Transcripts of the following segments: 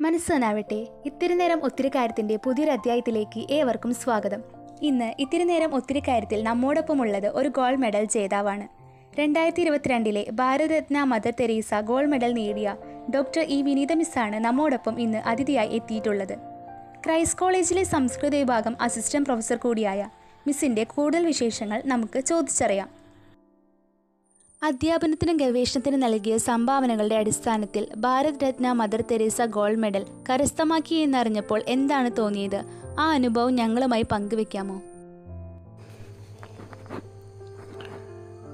മനസ്സനാവട്ടെ ഇത്തിരി നേരം ഒത്തിരി കാര്യത്തിന്റെ പുതിയൊരു അധ്യായത്തിലേക്ക് ഏവർക്കും സ്വാഗതം. ഇന്ന് ഇത്തിരി നേരം ഒത്തിരി കാര്യത്തിൽ നമ്മോടൊപ്പമുള്ളത് ഒരു ഗോൾഡ് മെഡൽ ജേതാവാണ്. രണ്ടായിരത്തി ഇരുപത്തിരണ്ടിലെ Bharat Ratna Mother Teresa gold medal നേടിയ ഡോക്ടർ ഇ വിനീത മിസ്സാണ് നമ്മോടൊപ്പം ഇന്ന് അതിഥിയായി എത്തിയിട്ടുള്ളത്. ക്രൈസ്റ്റ് കോളേജിലെ സംസ്കൃത വിഭാഗം അസിസ്റ്റന്റ് പ്രൊഫസർ കൂടിയായ മിസ്സിന്റെ കൂടുതൽ വിശേഷങ്ങൾ നമുക്ക് ചോദിച്ചറിയാം. അധ്യാപനത്തിനും ഗവേഷണത്തിനും നൽകിയ സംഭാവനകളുടെ അടിസ്ഥാനത്തിൽ Bharat Ratna Mother Teresa gold medal കരസ്ഥമാക്കി എന്നറിഞ്ഞപ്പോൾ എന്താണ് തോന്നിയത്? ആ അനുഭവം ഞങ്ങളുമായി പങ്കുവെക്കാമോ?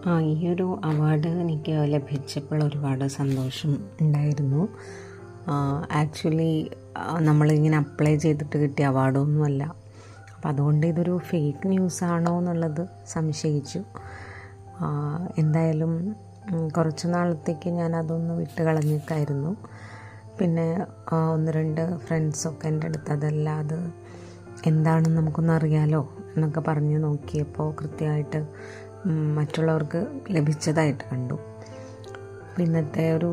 ആ ഈ അവാർഡ് എനിക്ക് ലഭിച്ചപ്പോൾ ഒരുപാട് സന്തോഷം ഉണ്ടായിരുന്നു. ആക്ച്വലി നമ്മളിങ്ങനെ അപ്ലൈ ചെയ്തിട്ട് കിട്ടിയ അവാർഡൊന്നുമല്ല അപ്പം അതുകൊണ്ട് ഇതൊരു ഫേക്ക് ന്യൂസ് ആണോ എന്നുള്ളത് സംശയിച്ചു. എന്തായാലും കുറച്ച് നാളത്തേക്ക് ഞാൻ അതൊന്ന് വിട്ട് കളഞ്ഞിട്ടായിരുന്നു പിന്നെ ഒന്ന് രണ്ട് ഫ്രണ്ട്സൊക്കെ എന്റെ അടുത്ത് അതല്ല അത് എന്താണെന്ന് നമുക്കൊന്ന് അറിയാലോ എന്നൊക്കെ പറഞ്ഞ് നോക്കിയപ്പോൾ കൃത്യമായിട്ട് മറ്റുള്ളവർക്ക് ലഭിച്ചതായിട്ട് കണ്ടു. അപ്പോൾ ഇന്നത്തെ ഒരു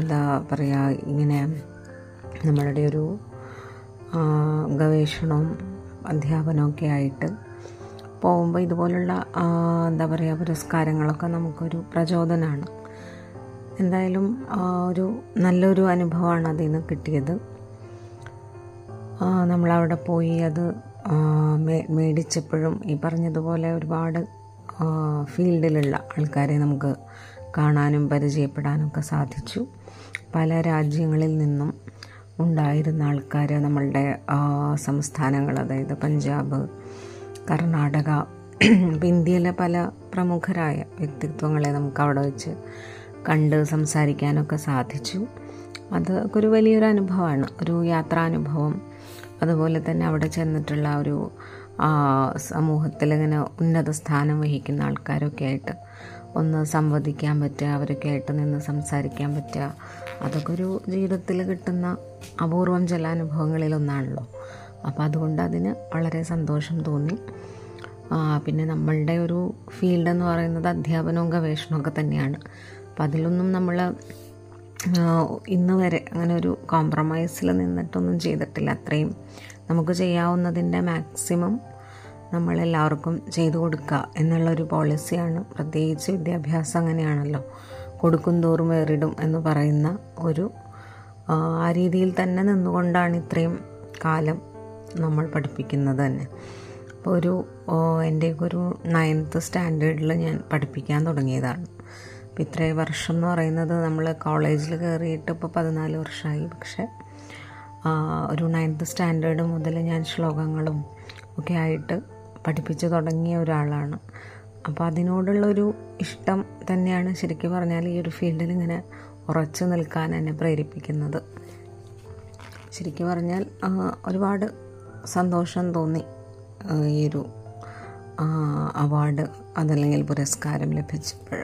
എന്താ പറയുക ഇങ്ങനെ നമ്മളുടെ ഒരു ഗവേഷണവും അധ്യാപനമൊക്കെ ആയിട്ട് പോകുമ്പോൾ ഇതുപോലുള്ള എന്താ പറയുക പുരസ്കാരങ്ങളൊക്കെ നമുക്കൊരു പ്രചോദനമാണ് എന്തായാലും ഒരു നല്ലൊരു അനുഭവമാണ് അതിൽ നിന്ന് കിട്ടിയത്. നമ്മളവിടെ പോയി അത് മേടിച്ചപ്പോഴും ഈ പറഞ്ഞതുപോലെ ഒരുപാട് ഫീൽഡിലുള്ള ആൾക്കാരെ നമുക്ക് കാണാനും പരിചയപ്പെടാനും ഒക്കെ സാധിച്ചു. പല രാജ്യങ്ങളിൽ നിന്നും ഉണ്ടായിരുന്ന ആൾക്കാർ നമ്മളുടെ സംസ്ഥാനങ്ങൾ അതായത് പഞ്ചാബ് കർണാടക ഇന്ത്യയിലെ പല പ്രമുഖരായ വ്യക്തിത്വങ്ങളെ നമുക്ക് അവിടെ വെച്ച് കണ്ട് സംസാരിക്കാനൊക്കെ സാധിച്ചു. അതൊക്കെ ഒരു വലിയൊരു അനുഭവമാണ്. ഒരു യാത്രാനുഭവം. അതുപോലെ തന്നെ അവിടെ ചെന്നിട്ടുള്ള ഒരു സമൂഹത്തിൽ ഇങ്ങനെ ഉന്നത സ്ഥാനം വഹിക്കുന്ന ആൾക്കാരൊക്കെ ആയിട്ട് ഒന്ന് സംവദിക്കാൻ പറ്റുക അവരൊക്കെ ആയിട്ട് നിന്ന് സംസാരിക്കാൻ പറ്റുക. അതൊക്കെ ഒരു ജീവിതത്തിൽ കിട്ടുന്ന അപൂർവം ചില അനുഭവങ്ങളിലൊന്നാണല്ലോ അപ്പോൾ അതുകൊണ്ട് അതിന് വളരെ സന്തോഷം തോന്നി. പിന്നെ നമ്മളുടെ ഒരു ഫീൽഡ് എന്ന് പറയുന്നത് അധ്യാപനവും ഗവേഷണവും ഒക്കെ തന്നെയാണ്. അപ്പം അതിലൊന്നും നമ്മൾ ഇന്ന് വരെ അങ്ങനെ ഒരു കോംപ്രമൈസിൽ നിന്നിട്ടൊന്നും ചെയ്തിട്ടില്ല. അത്രയും നമുക്ക് ചെയ്യാവുന്നതിന്റെ മാക്സിമം നമ്മളെല്ലാവർക്കും ചെയ്തു കൊടുക്കുക എന്നുള്ളൊരു പോളിസിയാണ് പ്രത്യേകിച്ച് വിദ്യാഭ്യാസം അങ്ങനെയാണല്ലോ. കൊടുക്കും തോറും വേറിടും എന്ന് പറയുന്ന ഒരു ആ രീതിയിൽ തന്നെ നിന്നുകൊണ്ടാണ് ഇത്രയും കാലം നമ്മൾ പഠിപ്പിക്കുന്നത് തന്നെ. അപ്പോൾ ഒരു എന്റെ ഒരു നയൻത്ത് സ്റ്റാൻഡേർഡിൽ ഞാൻ പഠിപ്പിക്കാൻ തുടങ്ങിയതാണ്. അപ്പോൾ ഇത്രയും വർഷം എന്ന് പറയുന്നത് നമ്മൾ കോളേജിൽ കയറിയിട്ട് ഇപ്പോൾ പതിനാല് വർഷമായി പക്ഷേ ഒരു നയൻത്ത് സ്റ്റാൻഡേർഡ് മുതൽ ഞാൻ ശ്ലോകങ്ങളും ഒക്കെ ആയിട്ട് പഠിപ്പിച്ച് തുടങ്ങിയ ഒരാളാണ്. അപ്പോൾ അതിനോടുള്ളൊരു ഇഷ്ടം തന്നെയാണ് ശരിക്കും പറഞ്ഞാൽ ഈ ഒരു ഫീൽഡിൽ ഇങ്ങനെ ഉറച്ചു നിൽക്കാൻ എന്നെ പ്രേരിപ്പിക്കുന്നത്. ശരിക്കും പറഞ്ഞാൽ ഒരുപാട് സന്തോഷം തോന്നി. ഈ ഒരു അവാർഡ് അതല്ലെങ്കിൽ പുരസ്കാരം ലഭിച്ചപ്പോൾ.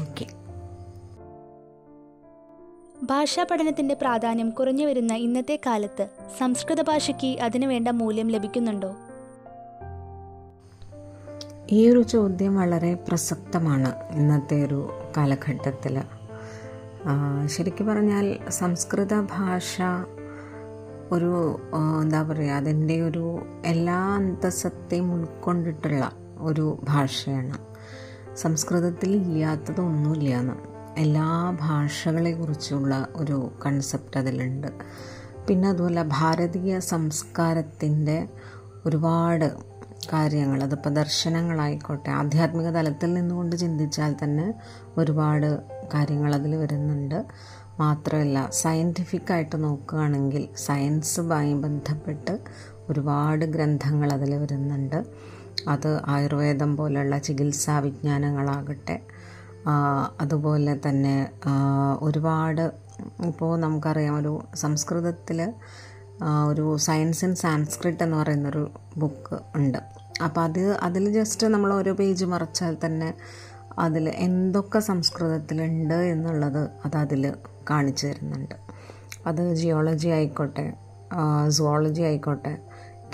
ഓക്കെ. ഭാഷാ പഠനത്തിന്റെ പ്രാധാന്യം കുറഞ്ഞു വരുന്ന ഇന്നത്തെ കാലത്ത് സംസ്കൃത ഭാഷയ്ക്ക് അതിനുവേണ്ട മൂല്യം ലഭിക്കുന്നുണ്ടോ? ഈ ഒരു ചോദ്യം വളരെ പ്രസക്തമാണ് ഇന്നത്തെ ഒരു കാലഘട്ടത്തിൽ ശരിക്കും പറഞ്ഞാൽ സംസ്കൃത ഭാഷ ഒരു എന്താ പറയുക അതിന്റെ ഒരു എല്ലാ അന്തസ്സത്തെയും ഉൾക്കൊണ്ടിട്ടുള്ള ഒരു ഭാഷയാണ്. സംസ്കൃതത്തിൽ ഇല്ലാത്തതൊന്നുമില്ല എന്ന് എല്ലാ ഭാഷകളെക്കുറിച്ചുള്ള ഒരു കൺസെപ്റ്റ് അതിലുണ്ട്. പിന്നെ അതുപോലെ ഭാരതീയ സംസ്കാരത്തിന്റെ ഒരുപാട് കാര്യങ്ങൾ അതിപ്പോൾ ദർശനങ്ങളായിക്കോട്ടെ ആധ്യാത്മിക തലത്തിൽ നിന്നുകൊണ്ട് ചിന്തിച്ചാൽ തന്നെ ഒരുപാട് കാര്യങ്ങൾ അതിൽ വരുന്നുണ്ട്. മാത്രമല്ല സയന്റിഫിക് ആയിട്ട് നോക്കുകയാണെങ്കിൽ സയൻസുമായി ബന്ധപ്പെട്ട് ഒരുപാട് ഗ്രന്ഥങ്ങൾ അതിൽ വരുന്നുണ്ട്. അത് ആയുർവേദം പോലെയുള്ള ചികിത്സാ വിജ്ഞാനങ്ങളാകട്ടെ അതുപോലെ തന്നെ ഒരുപാട് ഇപ്പോൾ നമുക്കറിയാം ഒരു സംസ്കൃതത്തിൽ ഒരു സയൻസ് ഇൻ സാൻസ്ക്രിറ്റ് എന്ന് പറയുന്നൊരു ബുക്ക് ഉണ്ട്. അപ്പോൾ അത് അതിൽ ജസ്റ്റ് നമ്മൾ ഓരോ പേജ് മറിച്ചാൽ തന്നെ അതിൽ എന്തൊക്കെ സംസ്കൃതത്തിലുണ്ട് എന്നുള്ളത് അത് അതിൽ കാണിച്ചു തരുന്നുണ്ട്. അത് ജിയോളജി ആയിക്കോട്ടെ സുവോളജി ആയിക്കോട്ടെ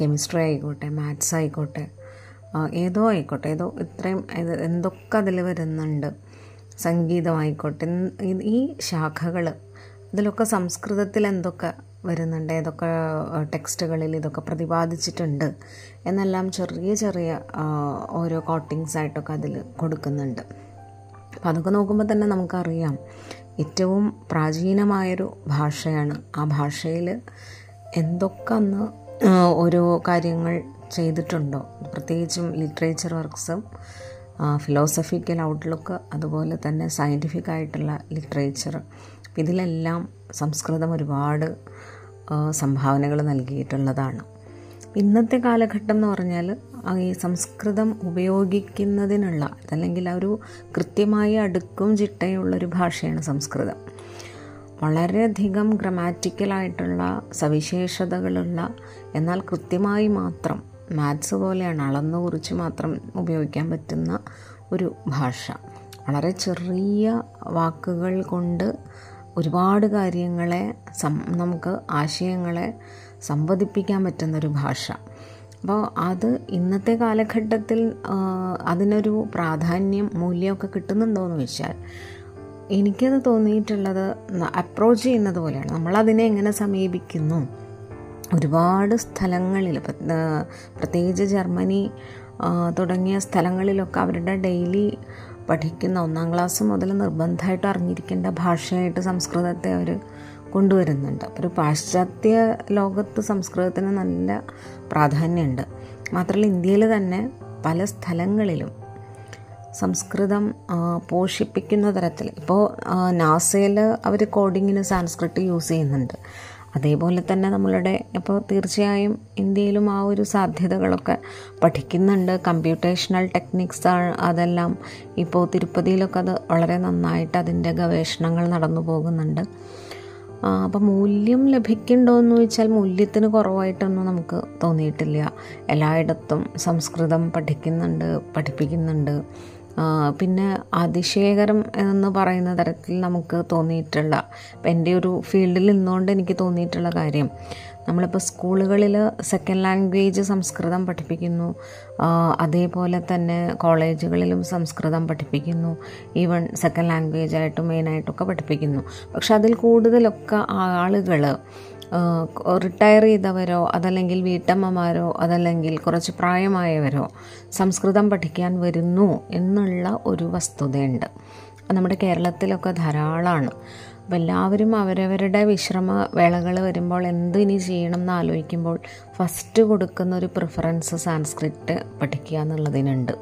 കെമിസ്ട്രി ആയിക്കോട്ടെ മാത്സ് ആയിക്കോട്ടെ ഏതോ ആയിക്കോട്ടെ ഏതോ ഇത്രയും എന്തൊക്കെ അതിൽ വരുന്നുണ്ട്. സംഗീതമായിക്കോട്ടെ ഈ ശാഖകൾ ഇതിലൊക്കെ സംസ്കൃതത്തിൽ എന്തൊക്കെ വരുന്നുണ്ട് ഏതൊക്കെ ടെക്സ്റ്റുകളിൽ ഇതൊക്കെ പ്രതിപാദിച്ചിട്ടുണ്ട് എന്നെല്ലാം ചെറിയ ചെറിയ ഓരോ കോട്ടിങ്സ് ആയിട്ടൊക്കെ അതിൽ കൊടുക്കുന്നുണ്ട്. അപ്പം അതൊക്കെ നോക്കുമ്പോൾ തന്നെ നമുക്കറിയാം. ഏറ്റവും പ്രാചീനമായൊരു ഭാഷയാണ്. ആ ഭാഷയിൽ എന്തൊക്കെ അന്ന് ഓരോ കാര്യങ്ങൾ ചെയ്തിട്ടുണ്ടോ? പ്രത്യേകിച്ചും ലിറ്ററേച്ചർ വർക്ക്സും ഫിലോസഫിക്കൽ ഔട്ട്ലുക്ക് അതുപോലെ തന്നെ സയന്റിഫിക് ആയിട്ടുള്ള ലിറ്ററേച്ചർ. ഇതിലെല്ലാം സംസ്കൃതം ഒരുപാട് സംഭാവനകൾ നൽകിയിട്ടുള്ളതാണ്. ഇന്നത്തെ കാലഘട്ടം എന്ന് പറഞ്ഞാൽ ഈ സംസ്കൃതം ഉപയോഗിക്കുന്നതിനുള്ള അതല്ലെങ്കിൽ ആ ഒരു കൃത്യമായ അടുക്കും ചിട്ടയുള്ളൊരു ഭാഷയാണ് സംസ്കൃതം. വളരെയധികം ഗ്രമാറ്റിക്കലായിട്ടുള്ള സവിശേഷതകളുള്ള എന്നാൽ കൃത്യമായി മാത്രം മാത്സ് പോലെയാണ് അളന്നു കുറിച്ച് മാത്രം ഉപയോഗിക്കാൻ പറ്റുന്ന ഒരു ഭാഷ. വളരെ ചെറിയ വാക്കുകൾ കൊണ്ട് ഒരുപാട് കാര്യങ്ങളെ നമുക്ക് ആശയങ്ങളെ സംവദിപ്പിക്കാൻ പറ്റുന്നൊരു ഭാഷ. അപ്പോൾ അത് ഇന്നത്തെ കാലഘട്ടത്തിൽ അതിനൊരു പ്രാധാന്യം മൂല്യമൊക്കെ കിട്ടുന്നുണ്ടോ എന്ന് വെച്ചാൽ എനിക്കത് തോന്നിയിട്ടുള്ളത് അപ്രോച്ച് ചെയ്യുന്നത് പോലെയാണ്. നമ്മളതിനെ എങ്ങനെ സമീപിക്കുന്നു? ഒരുപാട് സ്ഥലങ്ങളിൽ പ്ര- പ്രത്യേകിച്ച് ജർമ്മനി തുടങ്ങിയ സ്ഥലങ്ങളിലൊക്കെ അവരുടെ ഡെയിലി പഠിക്കുന്ന ഒന്നാം ക്ലാസ് മുതൽ നിർബന്ധമായിട്ട് അറിഞ്ഞിരിക്കേണ്ട ഭാഷയായിട്ട് സംസ്കൃതത്തെ അവർ കൊണ്ടുവരുന്നുണ്ട്. ഒരു പാശ്ചാത്യ ലോകത്ത് സംസ്കൃതത്തിന് നല്ല പ്രാധാന്യമുണ്ട്. മാത്രമല്ല ഇന്ത്യയിൽ തന്നെ പല സ്ഥലങ്ങളിലും സംസ്കൃതം പോഷിപ്പിക്കുന്ന തരത്തിൽ. ഇപ്പോൾ നാസയിൽ അവർ കോഡിങ്ങിന് സാൻസ്ക്രിറ്റ് യൂസ് ചെയ്യുന്നുണ്ട്. അതേപോലെ തന്നെ നമ്മളുടെ ഇപ്പോൾ തീർച്ചയായും ഇന്ത്യയിലും ആ ഒരു സാധ്യതകളൊക്കെ പഠിക്കുന്നുണ്ട്. കമ്പ്യൂട്ടേഷണൽ ടെക്നിക്സ് അതെല്ലാം ഇപ്പോൾ തിരുപ്പതിയിലൊക്കെ അത് വളരെ നന്നായിട്ട് അതിന്റെ ഗവേഷണങ്ങൾ നടന്നു പോകുന്നുണ്ട്. അപ്പം മൂല്യം ലഭിക്കുന്നുണ്ടോ എന്ന് ചോദിച്ചാൽ മൂല്യത്തിന് കുറവായിട്ടൊന്നും നമുക്ക് തോന്നിയിട്ടില്ല. എല്ലായിടത്തും സംസ്കൃതം പഠിക്കുന്നുണ്ട് പഠിപ്പിക്കുന്നുണ്ട്. പിന്നെ അതിശയകരം എന്ന് പറയുന്ന തരത്തിൽ നമുക്ക് തോന്നിയിട്ടുള്ള എന്റെ ഒരു ഫീൽഡിൽ നിന്നുകൊണ്ട് എനിക്ക് തോന്നിയിട്ടുള്ള കാര്യം നമ്മളിപ്പോൾ സ്കൂളുകളിൽ സെക്കൻഡ് ലാംഗ്വേജ് സംസ്കൃതം പഠിപ്പിക്കുന്നു. അതേപോലെ തന്നെ കോളേജുകളിലും സംസ്കൃതം പഠിപ്പിക്കുന്നു. ഈവൺ സെക്കൻഡ് ലാംഗ്വേജ് ആയിട്ടും മെയിനായിട്ടൊക്കെ പഠിപ്പിക്കുന്നു. പക്ഷെ അതിൽ കൂടുതലൊക്കെ ആളുകൾ റിട്ടയർ ചെയ്തവരോ അതല്ലെങ്കിൽ വീട്ടമ്മമാരോ അതല്ലെങ്കിൽ കുറച്ച് പ്രായമായവരോ സംസ്കൃതം പഠിക്കാൻ വരുന്നു എന്നുള്ള ഒരു വസ്തുതയുണ്ട്. നമ്മുടെ കേരളത്തിലൊക്കെ ധാരാളമാണ്. അപ്പോൾ എല്ലാവരും അവരവരുടെ വിശ്രമ വേളകൾ വരുമ്പോൾ എന്ത് ഇനി ചെയ്യണം എന്ന് ആലോചിക്കുമ്പോൾ ഫസ്റ്റ് കൊടുക്കുന്ന ഒരു പ്രിഫറൻസ് സാൻസ്ക്രിറ്റ് പഠിക്കുക എന്നുള്ളതിനുണ്ട്.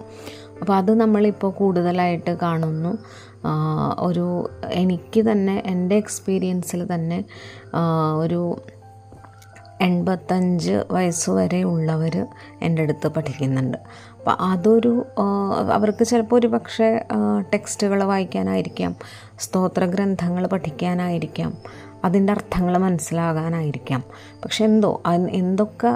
അപ്പോൾ അത് നമ്മളിപ്പോൾ കൂടുതലായിട്ട് കാണുന്നു. ഒരു എനിക്ക് തന്നെ എന്റെ എക്സ്പീരിയൻസിൽ തന്നെ ഒരു എൺപത്തഞ്ച് വയസ്സ് വരെ ഉള്ളവർ എന്റെ അടുത്ത് പഠിക്കുന്നുണ്ട്. അപ്പോൾ അതൊരു അവർക്ക് ചിലപ്പോൾ ഒരു പക്ഷേ ടെക്സ്റ്റുകൾ വായിക്കാനായിരിക്കാം സ്തോത്ര ഗ്രന്ഥങ്ങൾ പഠിക്കാനായിരിക്കാം അതിന്റെ അർത്ഥങ്ങൾ മനസ്സിലാകാനായിരിക്കാം. പക്ഷെ എന്തോ എന്തൊക്കെ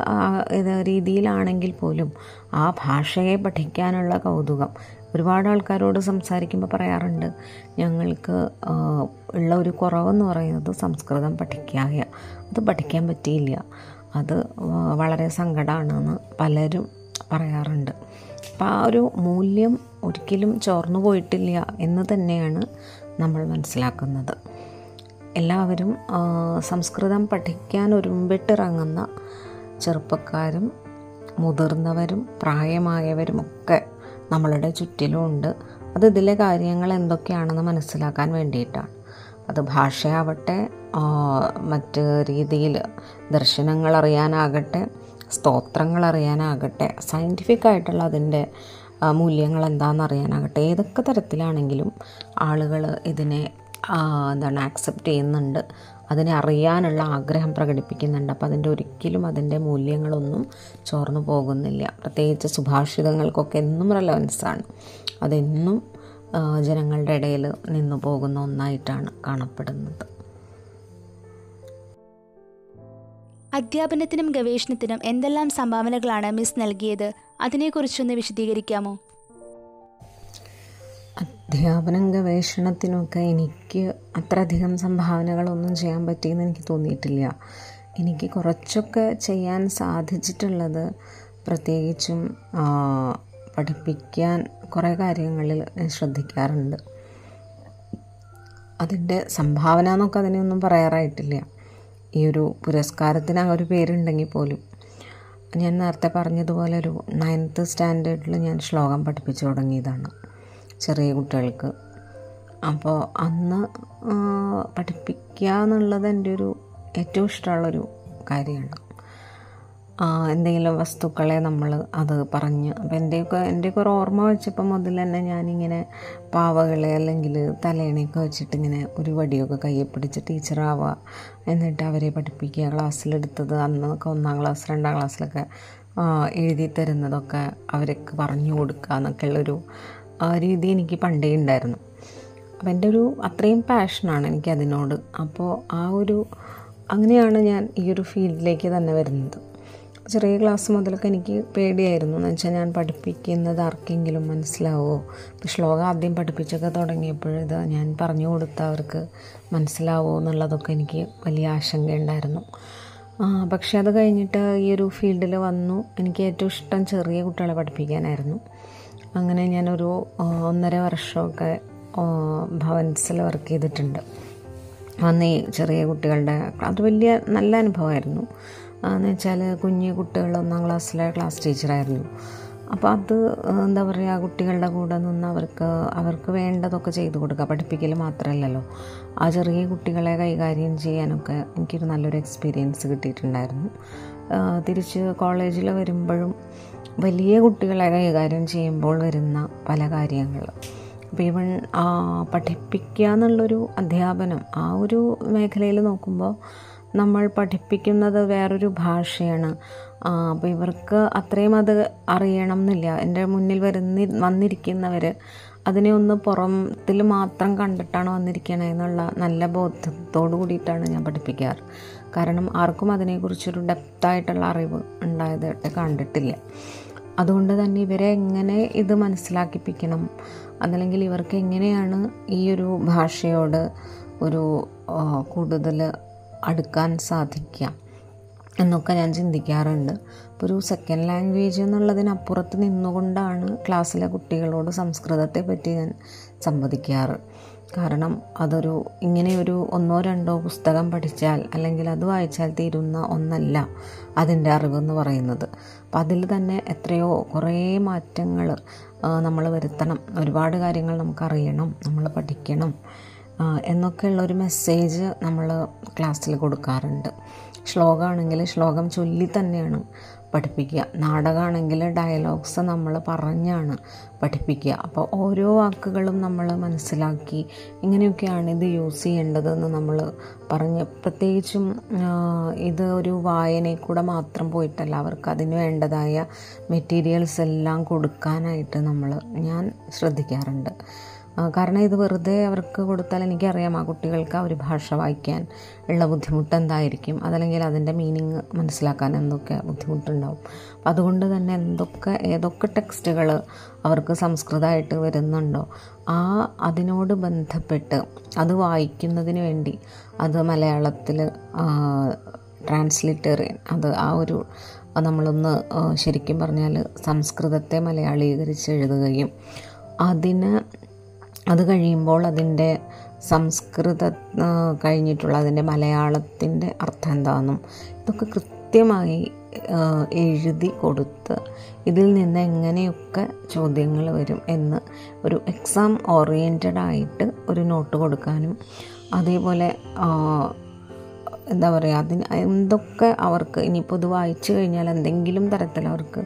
രീതിയിലാണെങ്കിൽ പോലും ആ ഭാഷയെ പഠിക്കാനുള്ള കൗതുകം. ഒരുപാട് ആൾക്കാരോട് സംസാരിക്കുമ്പോൾ പറയാറുണ്ട് ഞങ്ങൾക്ക് ഉള്ള ഒരു കുറവെന്ന് പറയുന്നത് സംസ്കൃതം പഠിക്കായ അത് പഠിക്കാൻ പറ്റിയില്ല. അത് വളരെ സങ്കടമാണെന്ന് പലരും പറയാറുണ്ട്. അപ്പം ആ ഒരു മൂല്യം ഒരിക്കലും ചോർന്നു പോയിട്ടില്ല എന്ന് തന്നെയാണ് നമ്മൾ മനസ്സിലാക്കുന്നത്. എല്ലാവരും സംസ്കൃതം പഠിക്കാൻ ഒരുമ്പിട്ടിറങ്ങുന്ന ചെറുപ്പക്കാരും മുതിർന്നവരും പ്രായമായവരും ഒക്കെ നമ്മളുടെ ചുറ്റിലുമുണ്ട് അത് ഇതിലെ കാര്യങ്ങൾ എന്തൊക്കെയാണെന്ന് മനസ്സിലാക്കാൻ വേണ്ടിയിട്ടാണ്. അത് ഭാഷയാവട്ടെ മറ്റ് രീതിയിൽ ദർശനങ്ങൾ അറിയാനാകട്ടെ സ്തോത്രങ്ങൾ അറിയാനാകട്ടെ സയന്റിഫിക് ആയിട്ടുള്ള അതിന്റെ മൂല്യങ്ങൾ എന്താണെന്ന് അറിയാനാകട്ടെ ഏതൊക്കെ തരത്തിലാണെങ്കിലും ആളുകൾ ഇതിനെ എന്താണ് ആക്സെപ്റ്റ് ചെയ്യുന്നുണ്ട്. അതിനെ അറിയാനുള്ള ആഗ്രഹം പ്രകടിപ്പിക്കുന്നുണ്ട്. അപ്പോൾ അതിന്റെ ഒരിക്കലും അതിന്റെ മൂല്യങ്ങളൊന്നും ചോർന്നു പോകുന്നില്ല. പ്രത്യേകിച്ച് സുഭാഷിതങ്ങൾക്കൊക്കെ എന്നും റെലവൻസാണ് അതെന്നും ജനങ്ങളുടെ ഇടയിൽ നിന്നു പോകുന്ന ഒന്നായിട്ടാണ് കാണപ്പെടുന്നത്. അധ്യാപനത്തിനും ഗവേഷണത്തിനും എന്തെല്ലാം സംഭാവനകളാണ് മിസ് നൽകിയത്? അതിനെക്കുറിച്ചൊന്ന് വിശദീകരിക്കാമോ? അധ്യാപനം ഗവേഷണത്തിനൊക്കെ എനിക്ക് അത്രയധികം സംഭാവനകളൊന്നും ചെയ്യാൻ പറ്റിയെന്ന് എനിക്ക് തോന്നിയിട്ടില്ല. എനിക്ക് കുറച്ചൊക്കെ ചെയ്യാൻ സാധിച്ചിട്ടുള്ളത് പ്രത്യേകിച്ചും പഠിപ്പിക്കാൻ കുറേ കാര്യങ്ങളിൽ ശ്രദ്ധിക്കാറുണ്ട്. അതിന്റെ സംഭാവന എന്നൊക്കെ അതിനെയൊന്നും പറയാറായിട്ടില്ല. ഈ ഒരു പുരസ്കാരത്തിന് ആ ഒരു പേരുണ്ടെങ്കിൽ പോലും. ഞാൻ നേരത്തെ പറഞ്ഞതുപോലെ ഒരു നയൻത്ത് സ്റ്റാൻഡേർഡിൽ ഞാൻ ശ്ലോകം പഠിപ്പിച്ചു തുടങ്ങിയതാണ് ചെറിയ കുട്ടികൾക്ക്. അപ്പോൾ അന്ന് പഠിപ്പിക്കുക എന്നുള്ളത് എന്റെ ഒരു ഏറ്റവും ഇഷ്ടമുള്ളൊരു കാര്യമാണ്. എന്തെങ്കിലും വസ്തുക്കളെ നമ്മൾ അത് പറഞ്ഞ്. അപ്പോൾ എന്റെയൊക്കെ എന്റെയൊക്കെ ഒരു ഓർമ്മ വെച്ചപ്പോൾ മുതൽ തന്നെ ഞാനിങ്ങനെ പാവകളെ അല്ലെങ്കിൽ തലേണയൊക്കെ വെച്ചിട്ട് ഇങ്ങനെ ഒരു വടിയൊക്കെ കയ്യിൽ പിടിച്ച് ടീച്ചറാവുക എന്നിട്ട് അവരെ പഠിപ്പിക്കുക ക്ലാസ്സിലെടുത്തത് അന്നൊക്കെ ഒന്നാം ക്ലാസ് രണ്ടാം ക്ലാസ്സിലൊക്കെ എഴുതി തരുന്നതൊക്കെ അവർക്ക് പറഞ്ഞു കൊടുക്കുക എന്നൊക്കെയുള്ളൊരു രീതി എനിക്ക് പണ്ടേ ഉണ്ടായിരുന്നു. അപ്പോൾ എന്റെ ഒരു അത്രയും പാഷനാണ് എനിക്കതിനോട് അപ്പോൾ ആ ഒരു അങ്ങനെയാണ് ഞാൻ ഈ ഒരു ഫീൽഡിലേക്ക് തന്നെ വരുന്നത്. ചെറിയ ക്ലാസ് മുതലൊക്കെ എനിക്ക് പേടിയായിരുന്നു. എന്ന് വെച്ചാൽ ഞാൻ പഠിപ്പിക്കുന്നത് ആർക്കെങ്കിലും മനസ്സിലാവുമോ ശ്ലോകം ആദ്യം പഠിപ്പിച്ചൊക്കെ തുടങ്ങിയപ്പോൾ ഇത് ഞാൻ പറഞ്ഞു കൊടുത്ത അവർക്ക് മനസ്സിലാവുമോ എന്നുള്ളതൊക്കെ എനിക്ക് വലിയ ആശങ്കയുണ്ടായിരുന്നു. പക്ഷേ അത് കഴിഞ്ഞിട്ട് ഈ ഒരു ഫീൽഡിൽ വന്നു. എനിക്ക് ഏറ്റവും ഇഷ്ടം ചെറിയ കുട്ടികളെ പഠിപ്പിക്കാനായിരുന്നു. അങ്ങനെ ഞാനൊരു ഒന്നര വർഷമൊക്കെ ഭവൻസിൽ വർക്ക് ചെയ്തിട്ടുണ്ട്. വന്ന് ചെറിയ കുട്ടികളുടെ അത് വലിയ നല്ല അനുഭവമായിരുന്നു. എന്ന് വെച്ചാൽ കുഞ്ഞു കുട്ടികൾ ഒന്നാം ക്ലാസ്സിലെ ക്ലാസ് ടീച്ചറായിരുന്നു അപ്പോൾ അത് എന്താ പറയുക കുട്ടികളുടെ കൂടെ നിന്ന് അവർക്ക് അവർക്ക് വേണ്ടതൊക്കെ ചെയ്തു കൊടുക്കുക. പഠിപ്പിക്കൽ മാത്രമല്ലല്ലോ ആ ചെറിയ കുട്ടികളെ കൈകാര്യം ചെയ്യാനൊക്കെ എനിക്കൊരു നല്ലൊരു എക്സ്പീരിയൻസ് കിട്ടിയിട്ടുണ്ടായിരുന്നു. തിരിച്ച് കോളേജിൽ വരുമ്പോഴും വലിയ കുട്ടികളെ കൈകാര്യം ചെയ്യുമ്പോൾ വരുന്ന പല കാര്യങ്ങൾ. അപ്പോൾ ഇവൺ ആ, പഠിപ്പിക്കുക എന്നുള്ളൊരു അധ്യാപനം ആ ഒരു മേഖലയിൽ നോക്കുമ്പോൾ നമ്മൾ പഠിപ്പിക്കുന്നത് വേറൊരു ഭാഷയാണ്. അപ്പോൾ ഇവർക്ക് അത്രയും അത് അറിയണം എന്നില്ല എന്റെ മുന്നിൽ വരുന്ന വന്നിരിക്കുന്നവർ അതിനെ ഒന്ന് പുറത്തിൽ മാത്രം കണ്ടിട്ടാണ് വന്നിരിക്കണേ എന്നുള്ള നല്ല ബോധത്തോടു കൂടിയിട്ടാണ് ഞാൻ പഠിപ്പിക്കാറ്. കാരണം ആർക്കും അതിനെക്കുറിച്ചൊരു ഡെപ്തായിട്ടുള്ള അറിവ് ഉണ്ടായതായിട്ട് കണ്ടിട്ടില്ല. അതുകൊണ്ട് തന്നെ ഇവരെ എങ്ങനെ ഇത് മനസ്സിലാക്കിപ്പിക്കണം? അതല്ലെങ്കിൽ ഇവർക്ക് എങ്ങനെയാണ് ഈ ഒരു ഭാഷയോട് ഒരു കൂടുതൽ അടുക്കാൻ സാധിക്കുക എന്നൊക്കെ ഞാൻ ചിന്തിക്കാറുണ്ട്. അപ്പോൾ ഒരു സെക്കൻഡ് ലാംഗ്വേജ് എന്നുള്ളതിനപ്പുറത്ത് നിന്നുകൊണ്ടാണ് ക്ലാസ്സിലെ കുട്ടികളോട് സംസ്കൃതത്തെ പറ്റി ഞാൻ സംവദിക്കാറ്. കാരണം അതൊരു ഇങ്ങനെയൊരു ഒന്നോ രണ്ടോ പുസ്തകം പഠിച്ചാൽ അല്ലെങ്കിൽ അത് വായിച്ചാൽ തീരുന്ന ഒന്നല്ല അതിന്റെ അറിവെന്ന് പറയുന്നത്. അപ്പം അതിൽ തന്നെ എത്രയോ കുറേ മാറ്റങ്ങൾ നമ്മൾ വരുത്തണം. ഒരുപാട് കാര്യങ്ങൾ നമുക്കറിയണം നമ്മൾ പഠിക്കണം. എന്നൊക്കെയുള്ള ഒരു മെസ്സേജ് നമ്മൾ ക്ലാസ്സിൽ കൊടുക്കാറുണ്ട്. ശ്ലോകമാണെങ്കിൽ ശ്ലോകം ചൊല്ലി തന്നെയാണ് പഠിപ്പിക്കുക. നാടകമാണെങ്കിൽ ഡയലോഗ്സ് നമ്മൾ പറഞ്ഞാണ് പഠിപ്പിക്കുക. അപ്പോൾ ഓരോ വാക്കുകളും നമ്മൾ മനസ്സിലാക്കി ഇങ്ങനെയൊക്കെയാണ് ഇത് യൂസ് ചെയ്യേണ്ടതെന്ന് നമ്മൾ പറഞ്ഞ് പ്രത്യേകിച്ചും ഇത് ഒരു വായനയിൽ കൂടെ മാത്രം പോയിട്ടല്ല അവർക്ക് അതിന് വേണ്ടതായ മെറ്റീരിയൽസ് എല്ലാം കൊടുക്കാനായിട്ട് നമ്മൾ ഞാൻ ശ്രദ്ധിക്കാറുണ്ട്. കാരണം ഇത് വെറുതെ അവർക്ക് കൊടുത്താൽ എനിക്കറിയാം ആ കുട്ടികൾക്ക് ആ ഒരു ഭാഷ വായിക്കാൻ ഉള്ള ബുദ്ധിമുട്ട് എന്തായിരിക്കും. അതല്ലെങ്കിൽ അതിന്റെ മീനിങ് മനസ്സിലാക്കാൻ എന്തൊക്കെ ബുദ്ധിമുട്ടുണ്ടാവും. അപ്പം അതുകൊണ്ട് തന്നെ എന്തൊക്കെ ഏതൊക്കെ ടെക്സ്റ്റുകൾ അവർക്ക് സംസ്കൃതമായിട്ട് വരുന്നുണ്ടോ ആ അതിനോട് ബന്ധപ്പെട്ട് അത് വായിക്കുന്നതിന് വേണ്ടി അത് മലയാളത്തിൽ ട്രാൻസ്ലിറ്റേറിയൻ അത് ആ ഒരു നമ്മളൊന്ന് ശരിക്കും പറഞ്ഞാൽ സംസ്കൃതത്തെ മലയാളീകരിച്ച് എഴുതുകയും അതിന് അത് കഴിയുമ്പോൾ അതിന്റെ സംസ്കൃത കഴിഞ്ഞിട്ടുള്ള അതിന്റെ മലയാളത്തിന്റെ അർത്ഥം എന്താണെന്നും ഇതൊക്കെ കൃത്യമായി എഴുതി കൊടുത്ത് ഇതിൽ നിന്ന് എങ്ങനെയൊക്കെ ചോദ്യങ്ങൾ വരും എന്ന് ഒരു എക്സാം ഓറിയന്റഡ് ആയിട്ട് ഒരു നോട്ട് കൊടുക്കാനും അതേപോലെ എന്താ പറയുക അതിന് എന്തൊക്കെ അവർക്ക് ഇനിയിപ്പോൾ ഇത് വായിച്ചു കഴിഞ്ഞാൽ എന്തെങ്കിലും തരത്തിൽ അവർക്ക്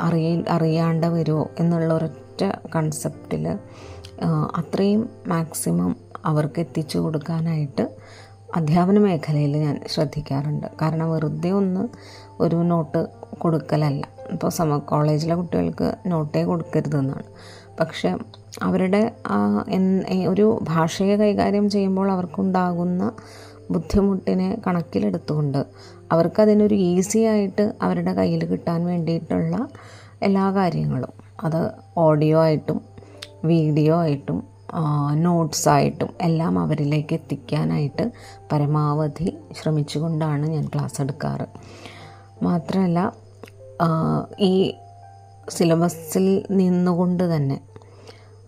അറിയ അറിയാണ്ട് വരുമോ എന്നുള്ള ഒരൊറ്റ കൺസെപ്റ്റിൽ അത്രയും മാക്സിമം അവർക്ക് എത്തിച്ചു കൊടുക്കാനായിട്ട് അധ്യാപന മേഖലയിൽ ഞാൻ ശ്രദ്ധിക്കാറുണ്ട്. കാരണം വെറുതെ ഒന്ന് ഒരു നോട്ട് കൊടുക്കലല്ല. ഇപ്പോൾ സമ കോളേജിലെ കുട്ടികൾക്ക് നോട്ടേ കൊടുക്കരുതെന്നാണ്. പക്ഷെ അവരുടെ ഒരു ഭാഷയെ കൈകാര്യം ചെയ്യുമ്പോൾ അവർക്കുണ്ടാകുന്ന ബുദ്ധിമുട്ടിനെ കണക്കിലെടുത്തുകൊണ്ട് അവർക്കതിനൊരു ഈസി ആയിട്ട് അവരുടെ കയ്യിൽ കിട്ടാൻ വേണ്ടിയിട്ടുള്ള എല്ലാ കാര്യങ്ങളും. അത് ഓഡിയോ ആയിട്ടും വീഡിയോ ആയിട്ടും നോട്ട്സായിട്ടും എല്ലാം അവരിലേക്ക് എത്തിക്കാനായിട്ട് പരമാവധി ശ്രമിച്ചുകൊണ്ടാണ് ഞാൻ ക്ലാസ് എടുക്കാറ്. മാത്രമല്ല ഈ സിലബസിൽ നിന്നുകൊണ്ട് തന്നെ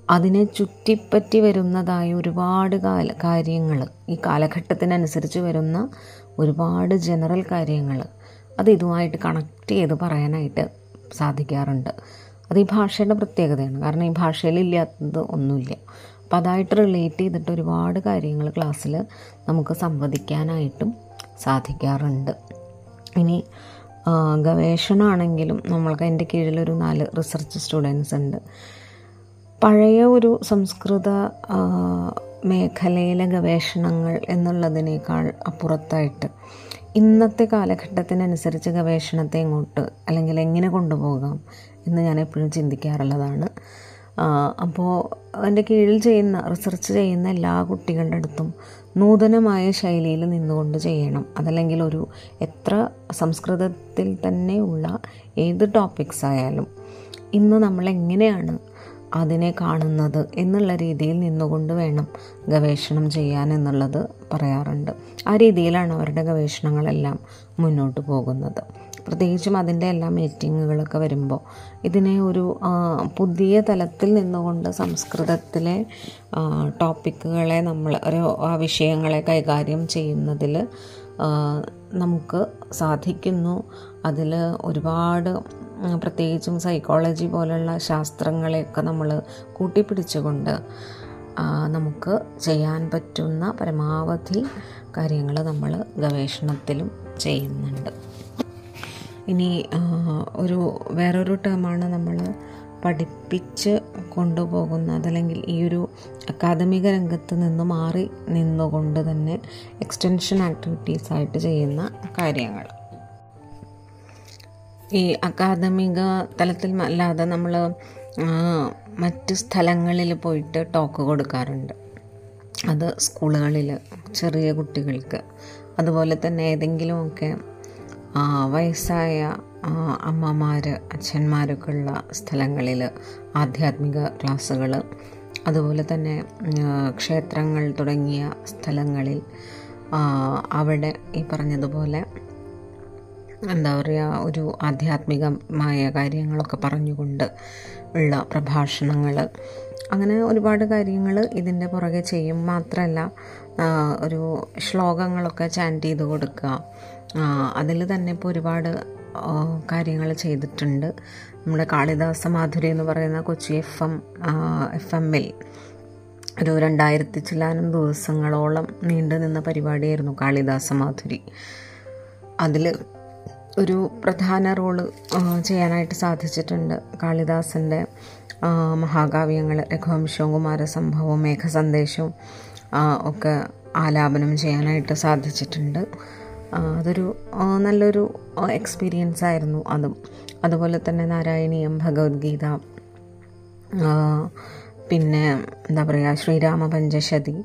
അതിനെ ചുറ്റിപ്പറ്റി വരുന്നതായ ഒരുപാട് കാല കാര്യങ്ങൾ ഈ കാലഘട്ടത്തിനനുസരിച്ച് വരുന്ന ഒരുപാട് ജനറൽ കാര്യങ്ങൾ അത് ഇതുമായിട്ട് കണക്ട് ചെയ്ത് പറയാനായിട്ട് സാധിക്കാറുണ്ട്. അത് ഈ ഭാഷയുടെ പ്രത്യേകതയാണ്. കാരണം ഈ ഭാഷയിൽ ഇല്ലാത്തത് ഒന്നുമില്ല. അപ്പോൾ അതായിട്ട് റിലേറ്റ് ചെയ്തിട്ട് ഒരുപാട് കാര്യങ്ങൾ ക്ലാസ്സിൽ നമുക്ക് സംവദിക്കാനായിട്ടും സാധിക്കാറുണ്ട്. ഇനി ഗവേഷണമാണെങ്കിലും നമ്മൾക്ക് എന്റെ കീഴിലൊരു നാല് റിസർച്ച് സ്റ്റുഡൻസ് ഉണ്ട്. പഴയ ഒരു സംസ്കൃത മേഖലയിലെ ഗവേഷണങ്ങൾ എന്നുള്ളതിനേക്കാൾ അപ്പുറത്തായിട്ട് ഇന്നത്തെ കാലഘട്ടത്തിനനുസരിച്ച് ഗവേഷണത്തെ എങ്ങോട്ട് അല്ലെങ്കിൽ എങ്ങനെ കൊണ്ടുപോകാം എന്ന് ഞാൻ എപ്പോഴും ചിന്തിക്കാറുള്ളതാണ് അപ്പോൾ എന്റെ കീഴിൽ ചെയ്യുന്ന റിസർച്ച് ചെയ്യുന്ന എല്ലാ കുട്ടികളുടെ അടുത്തും നൂതനമായ ശൈലിയിൽ നിന്നുകൊണ്ട് ചെയ്യണം. അതല്ലെങ്കിൽ ഒരു എത്ര സംസ്കൃതത്തിൽ തന്നെ ഉള്ള ഏത് ടോപ്പിക്സ് ആയാലും ഇന്ന് നമ്മൾ എങ്ങനെയാണ് അതിനെ കാണുന്നത് എന്നുള്ള രീതിയിൽ നിന്നുകൊണ്ട് വേണം ഗവേഷണം ചെയ്യാൻ എന്നുള്ളത് പറയാറുണ്ട്. ആ രീതിയിലാണ് അവരുടെ ഗവേഷണങ്ങളെല്ലാം മുന്നോട്ട് പോകുന്നത്. പ്രത്യേകിച്ചും അതിന്റെ എല്ലാ മീറ്റിങ്ങുകളൊക്കെ വരുമ്പോൾ ഇതിനെ ഒരു പുതിയ തലത്തിൽ നിന്നുകൊണ്ട് സംസ്കൃതത്തിലെ ടോപ്പിക്കുകളെ നമ്മൾ ഒരു വിഷയങ്ങളെ കൈകാര്യം ചെയ്യുന്നതിൽ നമുക്ക് സാധിക്കുന്നു. അതിൽ ഒരുപാട് പ്രത്യേകിച്ചും സൈക്കോളജി പോലുള്ള ശാസ്ത്രങ്ങളെയൊക്കെ നമ്മൾ കൂട്ടിപ്പിടിച്ചുകൊണ്ട് നമുക്ക് ചെയ്യാൻ പറ്റുന്ന പരമാവധി കാര്യങ്ങൾ നമ്മൾ ഗവേഷണത്തിലും ചെയ്യുന്നുണ്ട്. ഇനി ഒരു വേറൊരു ടേമാണ് നമ്മൾ പഠിപ്പിച്ച് കൊണ്ടുപോകുന്നത്. അല്ലെങ്കിൽ ഈ ഒരു അക്കാദമിക രംഗത്ത് നിന്ന് മാറി നിന്നുകൊണ്ട് തന്നെ എക്സ്റ്റൻഷൻ ആക്ടിവിറ്റീസ് ആയിട്ട് ചെയ്യുന്ന കാര്യങ്ങൾ. ഈ അക്കാദമിക തലത്തിൽ അല്ലാതെ നമ്മൾ മറ്റ് സ്ഥലങ്ങളിൽ പോയിട്ട് ടോക്ക് കൊടുക്കാറുണ്ട്. അത് സ്കൂളുകളിൽ ചെറിയ കുട്ടികൾക്ക്. അതുപോലെ തന്നെ ഏതെങ്കിലുമൊക്കെ വയസ്സായ അമ്മമാർ അച്ഛന്മാരൊക്കെ ഉള്ള സ്ഥലങ്ങളിൽ ആധ്യാത്മിക ക്ലാസ്സുകൾ അതുപോലെ തന്നെ ക്ഷേത്രങ്ങൾ തുടങ്ങിയ സ്ഥലങ്ങളിൽ അവിടെ ഈ പറഞ്ഞതുപോലെ എന്താ പറയുക ഒരു ആധ്യാത്മികമായ കാര്യങ്ങളൊക്കെ പറഞ്ഞുകൊണ്ട് ഉള്ള പ്രഭാഷണങ്ങൾ അങ്ങനെ ഒരുപാട് കാര്യങ്ങൾ ഇതിന്റെ പുറകെ ചെയ്യും. മാത്രമല്ല ഒരു ശ്ലോകങ്ങളൊക്കെ ചാന്റ് ചെയ്ത് കൊടുക്കുക. അതിൽ തന്നെ ഇപ്പോൾ ഒരുപാട് കാര്യങ്ങൾ ചെയ്തിട്ടുണ്ട്. നമ്മുടെ കാളിദാസ മാധുരി എന്ന് പറയുന്ന കൊച്ചി എഫ് എം എഫ് എമ്മിൽ ഒരു രണ്ടായിരത്തി ചില്ലാനും ദിവസങ്ങളോളം നീണ്ടു നിന്ന പരിപാടിയായിരുന്നു കാളിദാസ മാധുരി. അതിൽ ഒരു പ്രധാന റോൾ ചെയ്യാനായിട്ട് സാധിച്ചിട്ടുണ്ട് കാളിദാസന്റെ മഹാകാവ്യങ്ങൾ രഘുവംശവും കുമാരസംഭവവും മേഘസന്ദേശവും ഒക്കെ ആലാപനം ചെയ്യാനായിട്ട് സാധിച്ചിട്ടുണ്ട്. അതൊരു നല്ലൊരു എക്സ്പീരിയൻസ് ആയിരുന്നു അതും. അതുപോലെ തന്നെ നാരായണീയം ഭഗവത്ഗീത പിന്നെ എന്താ പറയുക ശ്രീരാമ പഞ്ചശതി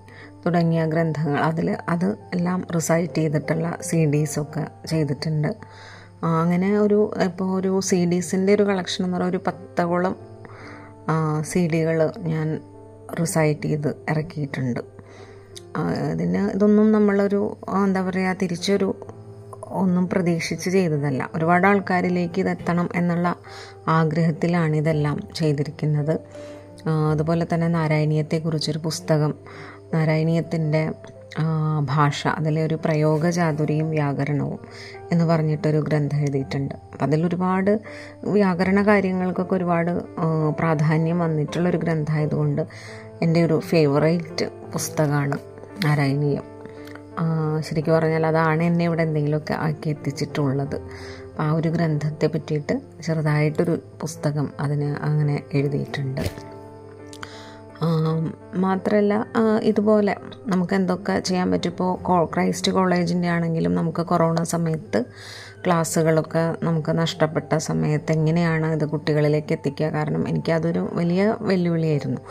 തുടങ്ങിയ ഗ്രന്ഥങ്ങൾ. അതിൽ അത് എല്ലാം റിസൈറ്റ് ചെയ്തിട്ടുള്ള സി ഡീസൊക്കെ ചെയ്തിട്ടുണ്ട്. അങ്ങനെ ഒരു ഇപ്പോൾ ഒരു സി ഡീസിന്റെ ഒരു കളക്ഷൻ എന്ന് പറയുക ഒരു പത്തോളം സി ഡികൾ ഞാൻ റിസൈറ്റ് ചെയ്ത് ഇറക്കിയിട്ടുണ്ട്. ആ, ഇതിന് ഇതൊന്നും നമ്മളൊരു എന്താ പറയുക തിരിച്ചൊരു ഒന്നും പ്രതീക്ഷിച്ച് ചെയ്തതല്ല. ഒരുപാട് ആൾക്കാരിലേക്ക് ഇതെത്തണം എന്നുള്ള ആഗ്രഹത്തിലാണ് ഇതെല്ലാം ചെയ്തിരിക്കുന്നത്. അതുപോലെ തന്നെ നാരായണീയത്തെക്കുറിച്ചൊരു പുസ്തകം നാരായണീയത്തിന്റെ ഭാഷ അതിലെ ഒരു പ്രയോഗ ചാതുരിയും വ്യാകരണവും എന്ന് പറഞ്ഞിട്ടൊരു ഗ്രന്ഥം എഴുതിയിട്ടുണ്ട്. അപ്പം അതിലൊരുപാട് വ്യാകരണ കാര്യങ്ങൾക്കൊക്കെ ഒരുപാട് പ്രാധാന്യം വന്നിട്ടുള്ളൊരു ഗ്രന്ഥമായതുകൊണ്ട് എന്റെ ഒരു ഫേവറേറ്റ് പുസ്തകമാണ്. നാരായണീയം ആ, ശരിക്കും പറഞ്ഞാൽ അതാണ് എന്നെ ഇവിടെ എന്തെങ്കിലുമൊക്കെ ആക്കി എത്തിച്ചിട്ടുള്ളത്. ആ ഒരു ഗ്രന്ഥത്തെ പറ്റിയിട്ട് ചെറുതായിട്ടൊരു പുസ്തകം അതിന് അങ്ങനെ എഴുതിയിട്ടുണ്ട്. മാത്രമല്ല ഇതുപോലെ നമുക്ക് എന്തൊക്കെ ചെയ്യാൻ പറ്റും? ഇപ്പോൾ ക്രൈസ്റ്റ് കോളേജിന്റെ ആണെങ്കിലും നമുക്ക് കൊറോണ സമയത്ത് ക്ലാസ്സുകളൊക്കെ നമുക്ക് നഷ്ടപ്പെട്ട സമയത്ത് എങ്ങനെയാണ് ഇത് കുട്ടികളിലേക്ക് എത്തിക്കുക? കാരണം എനിക്കതൊരു വലിയ വെല്ലുവിളിയായിരുന്നു.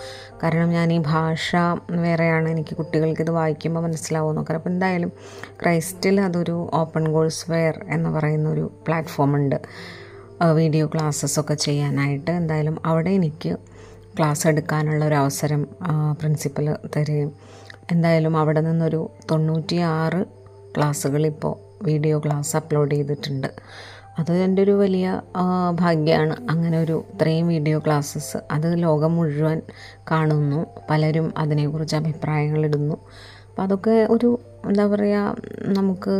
കാരണം ഞാൻ ഈ ഭാഷ വേറെയാണ് എനിക്ക് കുട്ടികൾക്ക് ഇത് വായിക്കുമ്പോൾ മനസ്സിലാവും അപ്പോൾ എന്തായാലും ക്രൈസ്റ്റിൽ അതൊരു ഓപ്പൺ കോഴ്സ് വെയർ എന്ന് പറയുന്ന ഒരു പ്ലാറ്റ്ഫോം ഉണ്ട്. വീഡിയോ ക്ലാസ്സസ് ഒക്കെ ചെയ്യാനായിട്ട് എന്തായാലും അവിടെ എനിക്ക് ക്ലാസ് എടുക്കാനുള്ള ഒരു അവസരം പ്രിൻസിപ്പൽ തരികയും. എന്തായാലും അവിടെ നിന്നൊരു തൊണ്ണൂറ്റിയാറ് ക്ലാസ്സുകളിപ്പോൾ വീഡിയോ ക്ലാസ് അപ്ലോഡ് ചെയ്തിട്ടുണ്ട്. അത് എന്റെ ഒരു വലിയ ഭാഗ്യമാണ് അങ്ങനെ ഒരു ഇത്രയും വീഡിയോ ക്ലാസ്സസ് അത് ലോകം മുഴുവൻ കാണുന്നു. പലരും അതിനെക്കുറിച്ച് അഭിപ്രായങ്ങളിടുന്നു അപ്പോൾ അതൊക്കെ ഒരു എന്താ പറയുക നമുക്ക്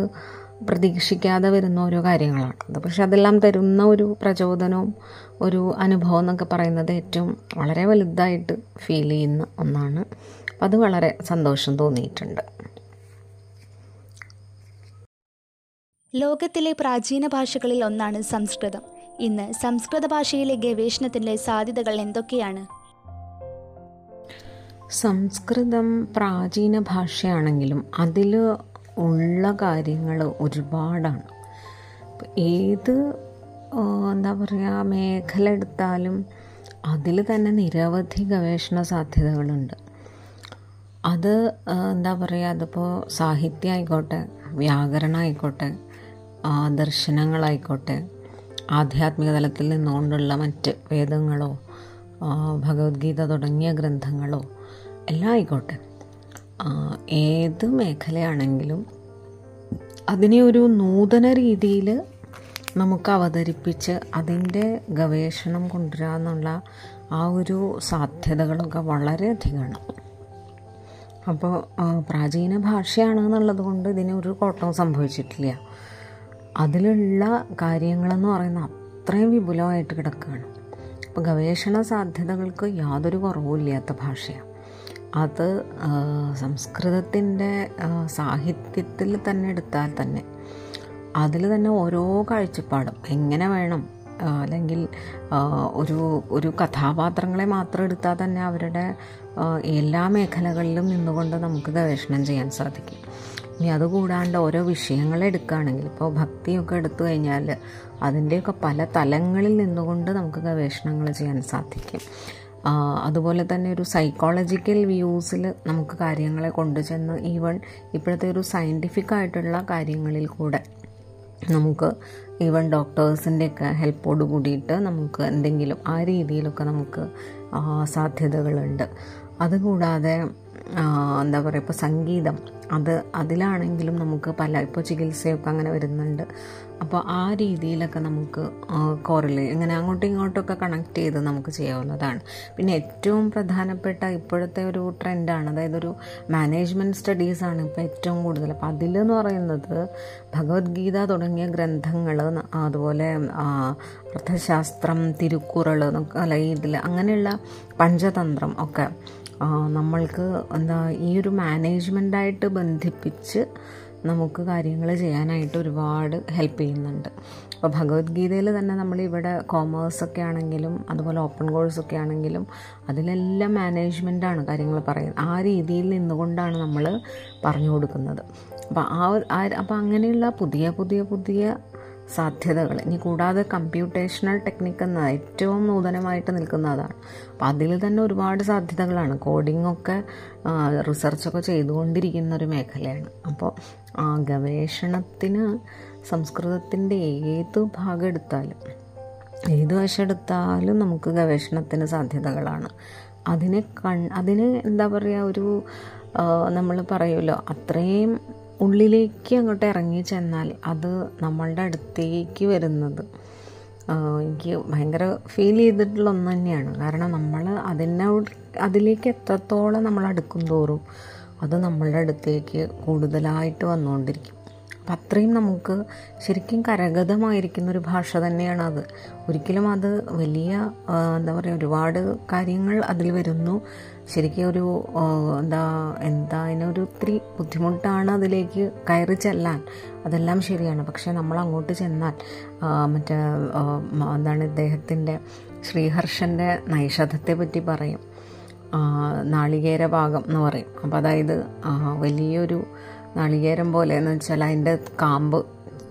പ്രതീക്ഷിക്കാതെ വരുന്ന ഓരോ കാര്യങ്ങളാണ്. അത് പക്ഷെ അതെല്ലാം തരുന്ന ഒരു പ്രചോദനവും ഒരു അനുഭവം എന്നൊക്കെ പറയുന്നത് ഏറ്റവും വളരെ വലുതായിട്ട് ഫീൽ ചെയ്യുന്ന ഒന്നാണ്. അത് വളരെ സന്തോഷം തോന്നിയിട്ടുണ്ട്. ലോകത്തിലെ പ്രാചീന ഭാഷകളിൽ ഒന്നാണ് സംസ്കൃതം. ഇന്ന് സംസ്കൃത ഭാഷയിലെ ഗവേഷണത്തിന്റെ സാധ്യതകൾ എന്തൊക്കെയാണ്? സംസ്കൃതം പ്രാചീന ഭാഷയാണെങ്കിലും അതിൽ ഉള്ള കാര്യങ്ങൾ ഒരുപാടാണ്. ഏത് എന്താ പറയുക മേഖല എടുത്താലും അതിൽ തന്നെ നിരവധി ഗവേഷണ സാധ്യതകളുണ്ട്. അത് എന്താ പറയുക അതിപ്പോൾ സാഹിത്യം ആയിക്കോട്ടെ വ്യാകരണം ആയിക്കോട്ടെ ദർശനങ്ങളായിക്കോട്ടെ ആധ്യാത്മിക തലത്തിൽ നിന്നുകൊണ്ടുള്ള മറ്റ് വേദങ്ങളോ ഭഗവത്ഗീത തുടങ്ങിയ ഗ്രന്ഥങ്ങളോ എല്ലാം ആയിക്കോട്ടെ. ഏത് മേഖലയാണെങ്കിലും അതിനെ ഒരു നൂതന രീതിയിൽ നമുക്ക് അവതരിപ്പിച്ച് അതിന്റെ ഗവേഷണം കൊണ്ടുവരാമെന്നുള്ള ആ ഒരു സാധ്യതകളൊക്കെ വളരെയധികമാണ്. അപ്പോൾ പ്രാചീന ഭാഷയാണ് എന്നുള്ളത് കൊണ്ട് ഒരു കോട്ടവും സംഭവിച്ചിട്ടില്ല. അതിലുള്ള കാര്യങ്ങളെന്ന് പറയുന്നത് അത്രയും വിപുലമായിട്ട് കിടക്കുകയാണ്. അപ്പോൾ ഗവേഷണ സാധ്യതകൾക്ക് യാതൊരു കുറവുമില്ലാത്ത ഭാഷയാണ്. അത് സംസ്കൃതത്തിന്റെ സാഹിത്യത്തിൽ തന്നെ എടുത്താൽ തന്നെ അതിൽ തന്നെ ഓരോ കാഴ്ചപ്പാടും എങ്ങനെ വേണം അല്ലെങ്കിൽ ഒരു ഒരു കഥാപാത്രങ്ങളെ മാത്രം എടുത്താൽ തന്നെ അവരുടെ എല്ലാ മേഖലകളിലും നിന്നുകൊണ്ട് നമുക്ക് ഗവേഷണം ചെയ്യാൻ സാധിക്കും. ഇനി അതുകൂടാണ്ട് ഓരോ വിഷയങ്ങൾ എടുക്കുകയാണെങ്കിൽ ഇപ്പോൾ ഭക്തിയൊക്കെ എടുത്തു കഴിഞ്ഞാൽ അതിന്റെയൊക്കെ പല തലങ്ങളിൽ നിന്നുകൊണ്ട് നമുക്ക് ഗവേഷണങ്ങൾ ചെയ്യാൻ സാധിക്കും. അതുപോലെ തന്നെ ഒരു സൈക്കോളജിക്കൽ വ്യൂസിൽ നമുക്ക് കാര്യങ്ങളെ കൊണ്ടുചെന്ന് ഈവൺ ഇപ്പോഴത്തെ ഒരു സയന്റിഫിക് ആയിട്ടുള്ള കാര്യങ്ങളിൽ കൂടെ നമുക്ക് ഈവൻ ഡോക്ടേഴ്സിന്റെയൊക്കെ ഹെൽപ്പോട് കൂടിയിട്ട് നമുക്ക് എന്തെങ്കിലും ആ രീതിയിലൊക്കെ നമുക്ക് സാധ്യതകളുണ്ട്. അതുകൂടാതെ എന്താ പറയുക ഇപ്പോൾ സംഗീതം അത് അതിലാണെങ്കിലും നമുക്ക് പല ഇപ്പോൾ ചികിത്സയൊക്കെ അങ്ങനെ വരുന്നുണ്ട്. അപ്പോൾ ആ രീതിയിലൊക്കെ നമുക്ക് കുറൽ ഇങ്ങനെ അങ്ങോട്ടും ഇങ്ങോട്ടൊക്കെ കണക്ട് ചെയ്ത് നമുക്ക് ചെയ്യാവുന്നതാണ്. പിന്നെ ഏറ്റവും പ്രധാനപ്പെട്ട ഇപ്പോഴത്തെ ഒരു ട്രെൻഡാണ് അതായത് ഒരു മാനേജ്മെന്റ് സ്റ്റഡീസാണ് ഇപ്പോൾ ഏറ്റവും കൂടുതൽ. അപ്പോൾ അതിലെന്ന് പറയുന്നത് ഭഗവത്ഗീത തുടങ്ങിയ ഗ്രന്ഥങ്ങൾ അതുപോലെ അർത്ഥശാസ്ത്രം തിരുക്കുറൾ അല്ല ഇതിൽ അങ്ങനെയുള്ള പഞ്ചതന്ത്രം ഒക്കെ. നമ്മൾക്ക് എന്താ ഈ ഒരു മാനേജ്മെന്റായിട്ട് ബന്ധിപ്പിച്ച് നമുക്ക് കാര്യങ്ങൾ ചെയ്യാനായിട്ട് ഒരുപാട് ഹെൽപ്പ് ചെയ്യുന്നുണ്ട്. അപ്പോൾ ഭഗവത്ഗീതയിൽ തന്നെ നമ്മൾ ഇവിടെ കോമേഴ്സൊക്കെ ആണെങ്കിലും അതുപോലെ ഓപ്പൺ കോഴ്സൊക്കെ ആണെങ്കിലും അതിലെല്ലാം മാനേജ്മെന്റാണ് കാര്യങ്ങൾ പറയുന്നത്. ആ രീതിയിൽ നിന്നുകൊണ്ടാണ് നമ്മൾ പറഞ്ഞു കൊടുക്കുന്നത്. അപ്പോൾ ആ അപ്പോൾ അങ്ങനെയുള്ള പുതിയ പുതിയ പുതിയ സാധ്യതകൾ ഇനി കൂടാതെ കമ്പ്യൂട്ടേഷണൽ ടെക്നിക്ക് എന്ന ഏറ്റവും നൂതനമായിട്ട് നിൽക്കുന്ന അതാണ്. അപ്പം അതിൽ തന്നെ ഒരുപാട് സാധ്യതകളാണ്. കോഡിങ്ങൊക്കെ റിസർച്ചൊക്കെ ചെയ്തുകൊണ്ടിരിക്കുന്ന ഒരു മേഖലയാണ്. അപ്പോൾ ഗവേഷണത്തിന് സംസ്കൃതത്തിന്റെ ഏത് ഭാഗം എടുത്താലും ഏത് വശം എടുത്താലും നമുക്ക് ഗവേഷണത്തിന് സാധ്യതകളാണ്. അതിനെ കൺ അതിന് എന്താ പറയുക ഒരു നമ്മൾ പറയുമല്ലോ അത്രയും ഉള്ളിലേക്ക് അങ്ങോട്ട് ഇറങ്ങി ചെന്നാൽ അത് നമ്മളുടെ അടുത്തേക്ക് വരുന്നത് എനിക്ക് ഭയങ്കര ഫീൽ ചെയ്തിട്ടുള്ള ഒന്ന് തന്നെയാണ്. കാരണം നമ്മൾ അതിനെ അതിലേക്ക് എത്രത്തോളം നമ്മൾ അടുക്കും തോറും അത് നമ്മളുടെ അടുത്തേക്ക് കൂടുതലായിട്ട് വന്നുകൊണ്ടിരിക്കും. അപ്പം അത്രയും നമുക്ക് ശരിക്കും കരഗതമായിരിക്കുന്ന ഒരു ഭാഷ തന്നെയാണ് അത്. ഒരിക്കലും അത് വലിയ എന്താ പറയുക ഒരുപാട് കാര്യങ്ങൾ അതിൽ വരുന്നു. ശരിക്കും ഒരു എന്താ എന്താ അതിനൊരു ഒത്തിരി ബുദ്ധിമുട്ടാണ് അതിലേക്ക് കയറി ചെല്ലാൻ. അതെല്ലാം ശരിയാണ്. പക്ഷേ നമ്മൾ അങ്ങോട്ട് ചെന്നാൽ മറ്റേ എന്താണ് ഇദ്ദേഹത്തിന്റെ ശ്രീഹർഷന്റെ നൈഷധത്തെ പറ്റി പറയും നാളികേര ഭാഗം എന്ന് പറയും. അപ്പോൾ അതായത് വലിയൊരു നാളികേരം പോലെ എന്ന് വെച്ചാൽ അതിന്റെ കാമ്പ്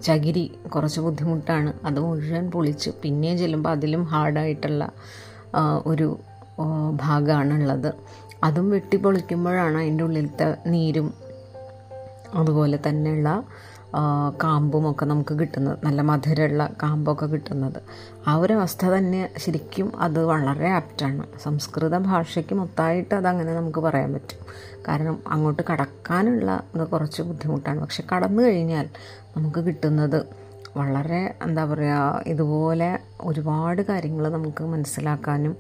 ചകിരി കുറച്ച് ബുദ്ധിമുട്ടാണ്. അത് മുഴുവൻ പൊളിച്ച് പിന്നെയും ചെല്ലുമ്പോൾ അതിലും ഹാർഡായിട്ടുള്ള ഒരു ഭാഗമാണുള്ളത്. അതും വെട്ടി പൊളിക്കുമ്പോഴാണ് അതിന്റെ ഉള്ളിലത്തെ നീരും അതുപോലെ തന്നെയുള്ള കാമ്പുമൊക്കെ നമുക്ക് കിട്ടുന്നത്. നല്ല മധുരമുള്ള കാമ്പൊക്കെ കിട്ടുന്നത്. ആ ഒരു അവസ്ഥ തന്നെ ശരിക്കും അത് വളരെ ആപ്റ്റാണ് സംസ്കൃത ഭാഷയ്ക്ക് മൊത്തമായിട്ട് അതങ്ങനെ നമുക്ക് പറയാൻ പറ്റും. കാരണം അങ്ങോട്ട് കടക്കാനുള്ള കുറച്ച് ബുദ്ധിമുട്ടാണ്. പക്ഷെ കടന്നു കഴിഞ്ഞാൽ നമുക്ക് കിട്ടുന്നത് വളരെ എന്താ പറയുക ഇതുപോലെ ഒരുപാട് കാര്യങ്ങൾ നമുക്ക് മനസ്സിലാക്കാനും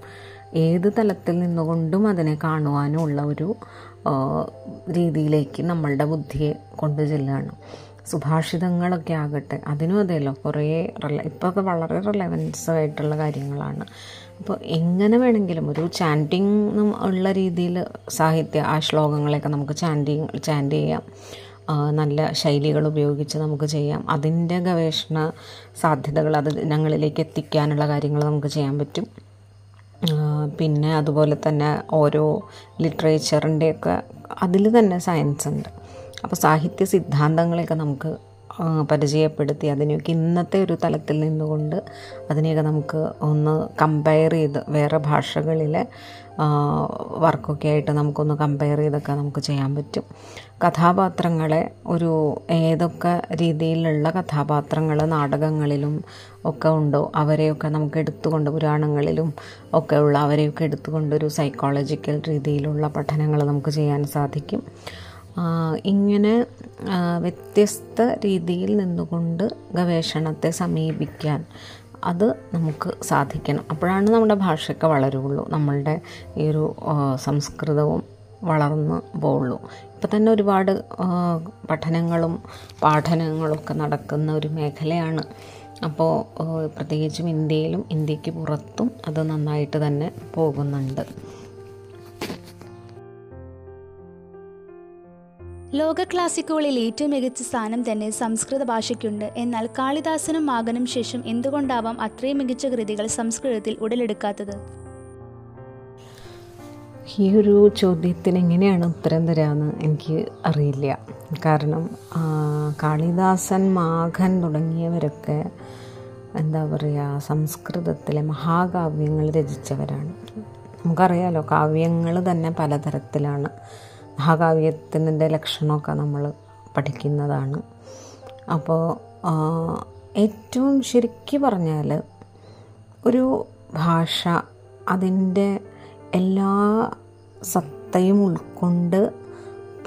ഏത് തലത്തിൽ നിന്നുകൊണ്ടും അതിനെ കാണുവാനും ഉള്ള ഒരു രീതിയിലേക്ക് നമ്മളുടെ ബുദ്ധിയെ കൊണ്ടു ചെല്ലുകയാണ്. സുഭാഷിതങ്ങളൊക്കെ ആകട്ടെ. അതിനും അതെയല്ലോ കുറേ റില ഇപ്പോഴൊക്കെ വളരെ റിലവൻസ് ആയിട്ടുള്ള കാര്യങ്ങളാണ്. അപ്പോൾ എങ്ങനെ വേണമെങ്കിലും ഒരു ചാന്റിങ് ഉള്ള രീതിയിൽ സാഹിത്യ ആ ശ്ലോകങ്ങളെയൊക്കെ നമുക്ക് ചാന്റിങ് ചാന്റ് ചെയ്യാം. നല്ല ശൈലികൾ ഉപയോഗിച്ച് നമുക്ക് ചെയ്യാം. അതിന്റെ ഗവേഷണ സാധ്യതകൾ അത് ഞങ്ങളിലേക്ക് എത്തിക്കാനുള്ള കാര്യങ്ങൾ നമുക്ക് ചെയ്യാൻ പറ്റും. പിന്നെ അതുപോലെ തന്നെ ഓരോ ലിറ്ററേച്ചറിന്റെയൊക്കെ അതിൽ തന്നെ സയൻസ് ഉണ്ട്. അപ്പോൾ സാഹിത്യ സിദ്ധാന്തങ്ങളെയൊക്കെ നമുക്ക് പരിചയപ്പെടുത്തി അതിനെയൊക്കെ ഇന്നത്തെ ഒരു തലത്തിൽ നിന്നുകൊണ്ട് അതിനെയൊക്കെ നമുക്ക് ഒന്ന് കമ്പയർ ചെയ്ത് വേറെ ഭാഷകളിലെ വർക്കൊക്കെ ആയിട്ട് നമുക്കൊന്ന് കമ്പയർ ചെയ്തൊക്കെ നമുക്ക് ചെയ്യാൻ പറ്റും. കഥാപാത്രങ്ങളെ ഒരു ഏതൊക്കെ രീതിയിലുള്ള കഥാപാത്രങ്ങൾ നാടകങ്ങളിലും ഒക്കെ ഉണ്ടോ അവരെയൊക്കെ നമുക്ക് എടുത്തുകൊണ്ട് പുരാണങ്ങളിലും ഒക്കെ ഉള്ള അവരെയൊക്കെ എടുത്തുകൊണ്ട് ഒരു സൈക്കോളജിക്കൽ രീതിയിലുള്ള പഠനങ്ങൾ നമുക്ക് ചെയ്യാൻ സാധിക്കും. ഇങ്ങനെ വ്യത്യസ്ത രീതിയിൽ നിന്നുകൊണ്ട് ഗവേഷണത്തെ സമീപിക്കാൻ അത് നമുക്ക് സാധിക്കണം. അപ്പോഴാണ് നമ്മുടെ ഭാഷയൊക്കെ വളരുള്ളൂ. നമ്മളുടെ ഈ ഒരു സംസ്കൃതവും വളർന്ന് പോവുള്ളൂ. ഇപ്പം തന്നെ ഒരുപാട് പഠനങ്ങളും പാഠനങ്ങളും ഒക്കെ നടക്കുന്ന ഒരു മേഖലയാണ്. അപ്പോൾ പ്രത്യേകിച്ചും ഇന്ത്യയിലും ഇന്ത്യയ്ക്ക് പുറത്തും അത് നന്നായിട്ട് തന്നെ പോകുന്നുണ്ട്. ലോക ക്ലാസിക്കുകളിൽ ഏറ്റവും മികച്ച സ്ഥാനം തന്നെ സംസ്കൃത ഭാഷയ്ക്കുണ്ട്. എന്നാൽ കാളിദാസനും മാകനും ശേഷം എന്തുകൊണ്ടാവാം അത്രയും മികച്ച കൃതികൾ സംസ്കൃതത്തിൽ ഉടലെടുക്കാത്തത്? ഈ ഒരു ചോദ്യത്തിന് എങ്ങനെയാണ് ഉത്തരം തരാമെന്ന് എനിക്ക് അറിയില്ല. കാരണം കാളിദാസൻ മാഘൻ തുടങ്ങിയവരൊക്കെ എന്താ പറയുക സംസ്കൃതത്തിലെ മഹാകാവ്യങ്ങൾ രചിച്ചവരാണ്. നമുക്കറിയാലോ കാവ്യങ്ങൾ തന്നെ പലതരത്തിലാണ്. മഹാകാവ്യത്തിന്റെ ലക്ഷണമൊക്കെ നമ്മൾ പഠിക്കുന്നതാണ്. അപ്പോൾ ഏറ്റവും ശരിക്ക് പറഞ്ഞാൽ ഒരു ഭാഷ അതിന്റെ എല്ലാ സത്തയും ഉൾക്കൊണ്ട്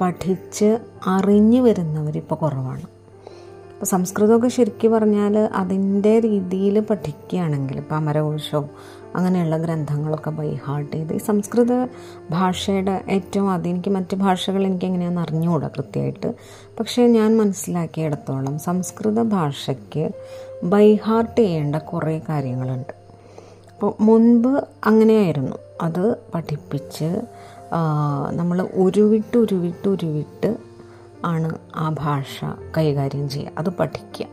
പഠിച്ച് അറിഞ്ഞു വരുന്നവരിപ്പോൾ കുറവാണ്. ഇപ്പോൾ സംസ്കൃതമൊക്കെ ശരിക്കും പറഞ്ഞാൽ അതിന്റെ രീതിയിൽ പഠിക്കുകയാണെങ്കിൽ ഇപ്പോൾ അമരകോശവും അങ്ങനെയുള്ള ഗ്രന്ഥങ്ങളൊക്കെ ബൈ ഹാർട്ട് ചെയ്ത് ഈ സംസ്കൃത ഭാഷയുടെ ഏറ്റവും ആദ്യം എനിക്ക് മറ്റ് ഭാഷകൾ എനിക്ക് എങ്ങനെയാണെന്ന് അറിഞ്ഞുകൂടാ കൃത്യമായിട്ട്. പക്ഷേ ഞാൻ മനസ്സിലാക്കിയിടത്തോളം സംസ്കൃത ഭാഷയ്ക്ക് ബൈ ഹാർട്ട് ചെയ്യേണ്ട കുറേ കാര്യങ്ങളുണ്ട്. അപ്പോൾ മുൻപ് അങ്ങനെയായിരുന്നു. അത് പഠിപ്പിച്ച് നമ്മൾ ഉരുവിട്ട് ഉരുവിട്ട് ഉരുവിട്ട് ആണ് ആ ഭാഷ കൈകാര്യം ചെയ്യുക. അത് പഠിക്കുക.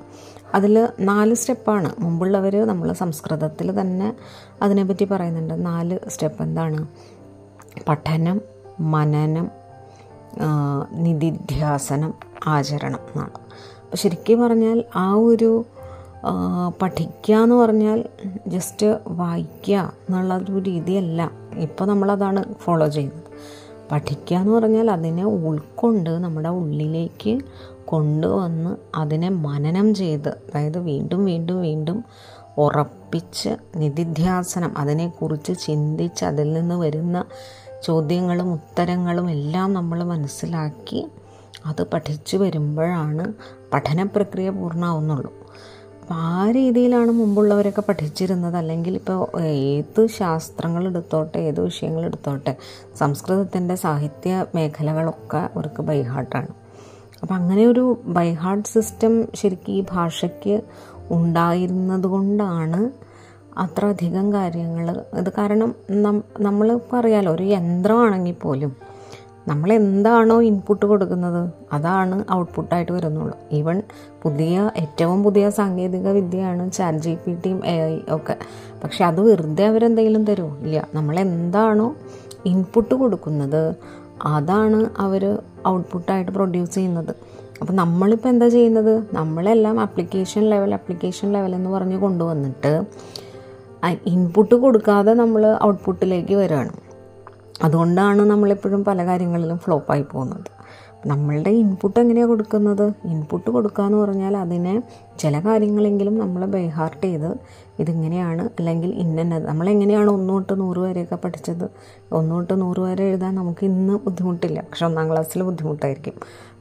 അതിൽ നാല് സ്റ്റെപ്പാണ്. മുമ്പുള്ളവർ നമ്മൾ സംസ്കൃതത്തിൽ തന്നെ അതിനെപ്പറ്റി പറയുന്നുണ്ട്. നാല് സ്റ്റെപ്പ് എന്താണ്? പഠനം മനനം നിധിധ്യാസനം ആചരണം എന്നാണ്. അപ്പോൾ ശരിക്കും പറഞ്ഞാൽ ആ ഒരു പഠിക്കുക എന്ന് പറഞ്ഞാൽ ജസ്റ്റ് വായിക്കുക എന്നുള്ള ഒരു രീതിയല്ല. ഇപ്പോൾ നമ്മളതാണ് ഫോളോ ചെയ്യുന്നത്. പഠിക്കുക എന്ന് പറഞ്ഞാൽ അതിനെ ഉൾക്കൊണ്ട് നമ്മുടെ ഉള്ളിലേക്ക് കൊണ്ടുവന്ന് അതിനെ മനനം ചെയ്ത് അതായത് വീണ്ടും വീണ്ടും വീണ്ടും ഉറപ്പിച്ച് നിധിധ്യാസനം അതിനെക്കുറിച്ച് ചിന്തിച്ച് അതിൽ നിന്ന് വരുന്ന ചോദ്യങ്ങളും ഉത്തരങ്ങളും എല്ലാം നമ്മൾ മനസ്സിലാക്കി അത് പഠിച്ചു വരുമ്പോഴാണ് പഠന പ്രക്രിയ പൂർണമാവുന്നുള്ളൂ. അപ്പം ആ രീതിയിലാണ് മുമ്പുള്ളവരൊക്കെ പഠിച്ചിരുന്നത്. അല്ലെങ്കിൽ ഇപ്പോൾ ഏത് ശാസ്ത്രങ്ങൾ എടുത്തോട്ടെ ഏത് വിഷയങ്ങൾ എടുത്തോട്ടെ സംസ്കൃതത്തിന്റെ സാഹിത്യ മേഖലകളൊക്കെ അവർക്ക് ബൈഹാർട്ടാണ് അപ്പം അങ്ങനെ ഒരു ബൈഹാർട്ട് സിസ്റ്റം ശരിക്കും ഈ ഭാഷയ്ക്ക് ഉണ്ടായിരുന്നത് കൊണ്ടാണ് അത്ര അധികം കാര്യങ്ങൾ ഇത് കാരണം നമ്മളിപ്പോൾ അറിയാലോ ഒരു യന്ത്രമാണെങ്കിൽ പോലും നമ്മൾ എന്താണോ ഇൻപുട്ട് കൊടുക്കുന്നത് അതാണ് ഔട്ട്പുട്ടായിട്ട് വരുന്നുള്ളൂ. ഈവൻ പുതിയ ഏറ്റവും പുതിയ സാങ്കേതിക വിദ്യയാണ് ചാറ്റ് ജി പി ടിയും എ ഐ ഒക്കെ. പക്ഷെ അത് വെറുതെ അവരെന്തെങ്കിലും തരുമോ? ഇല്ല. നമ്മൾ എന്താണോ ഇൻപുട്ട് കൊടുക്കുന്നത് അതാണ് അവർ ഔട്ട്പുട്ടായിട്ട് പ്രൊഡ്യൂസ് ചെയ്യുന്നത്. അപ്പോൾ നമ്മളിപ്പോൾ എന്താ ചെയ്യുന്നത്? നമ്മളെല്ലാം അപ്ലിക്കേഷൻ ലെവൽ അപ്ലിക്കേഷൻ ലെവൽ എന്ന് പറഞ്ഞ് കൊണ്ടുവന്നിട്ട് ഇൻപുട്ട് കൊടുക്കാതെ നമ്മൾ ഔട്ട്പുട്ടിലേക്ക് വരികയാണ് അതുകൊണ്ടാണ് നമ്മളെപ്പോഴും പല കാര്യങ്ങളിലും ഫ്ലോപ്പായി പോകുന്നത്. നമ്മളുടെ ഇൻപുട്ട് എങ്ങനെയാണ് കൊടുക്കുന്നത്? ഇൻപുട്ട് കൊടുക്കുക എന്ന് പറഞ്ഞാൽ അതിനെ ചില കാര്യങ്ങളെങ്കിലും നമ്മൾ ബൈഹാർട്ട് ചെയ്ത് ഇതിങ്ങനെയാണ് അല്ലെങ്കിൽ ഇന്നത് നമ്മളെങ്ങനെയാണ് ഒന്ന് തൊട്ട് നൂറ് വരെയൊക്കെ പഠിച്ചത്? ഒന്ന് തൊട്ട് നൂറ് വരെ എഴുതാൻ നമുക്ക് ഇന്ന് ബുദ്ധിമുട്ടില്ല. പക്ഷെ ഒന്നാം ക്ലാസ്സിൽ ബുദ്ധിമുട്ടായിരിക്കും.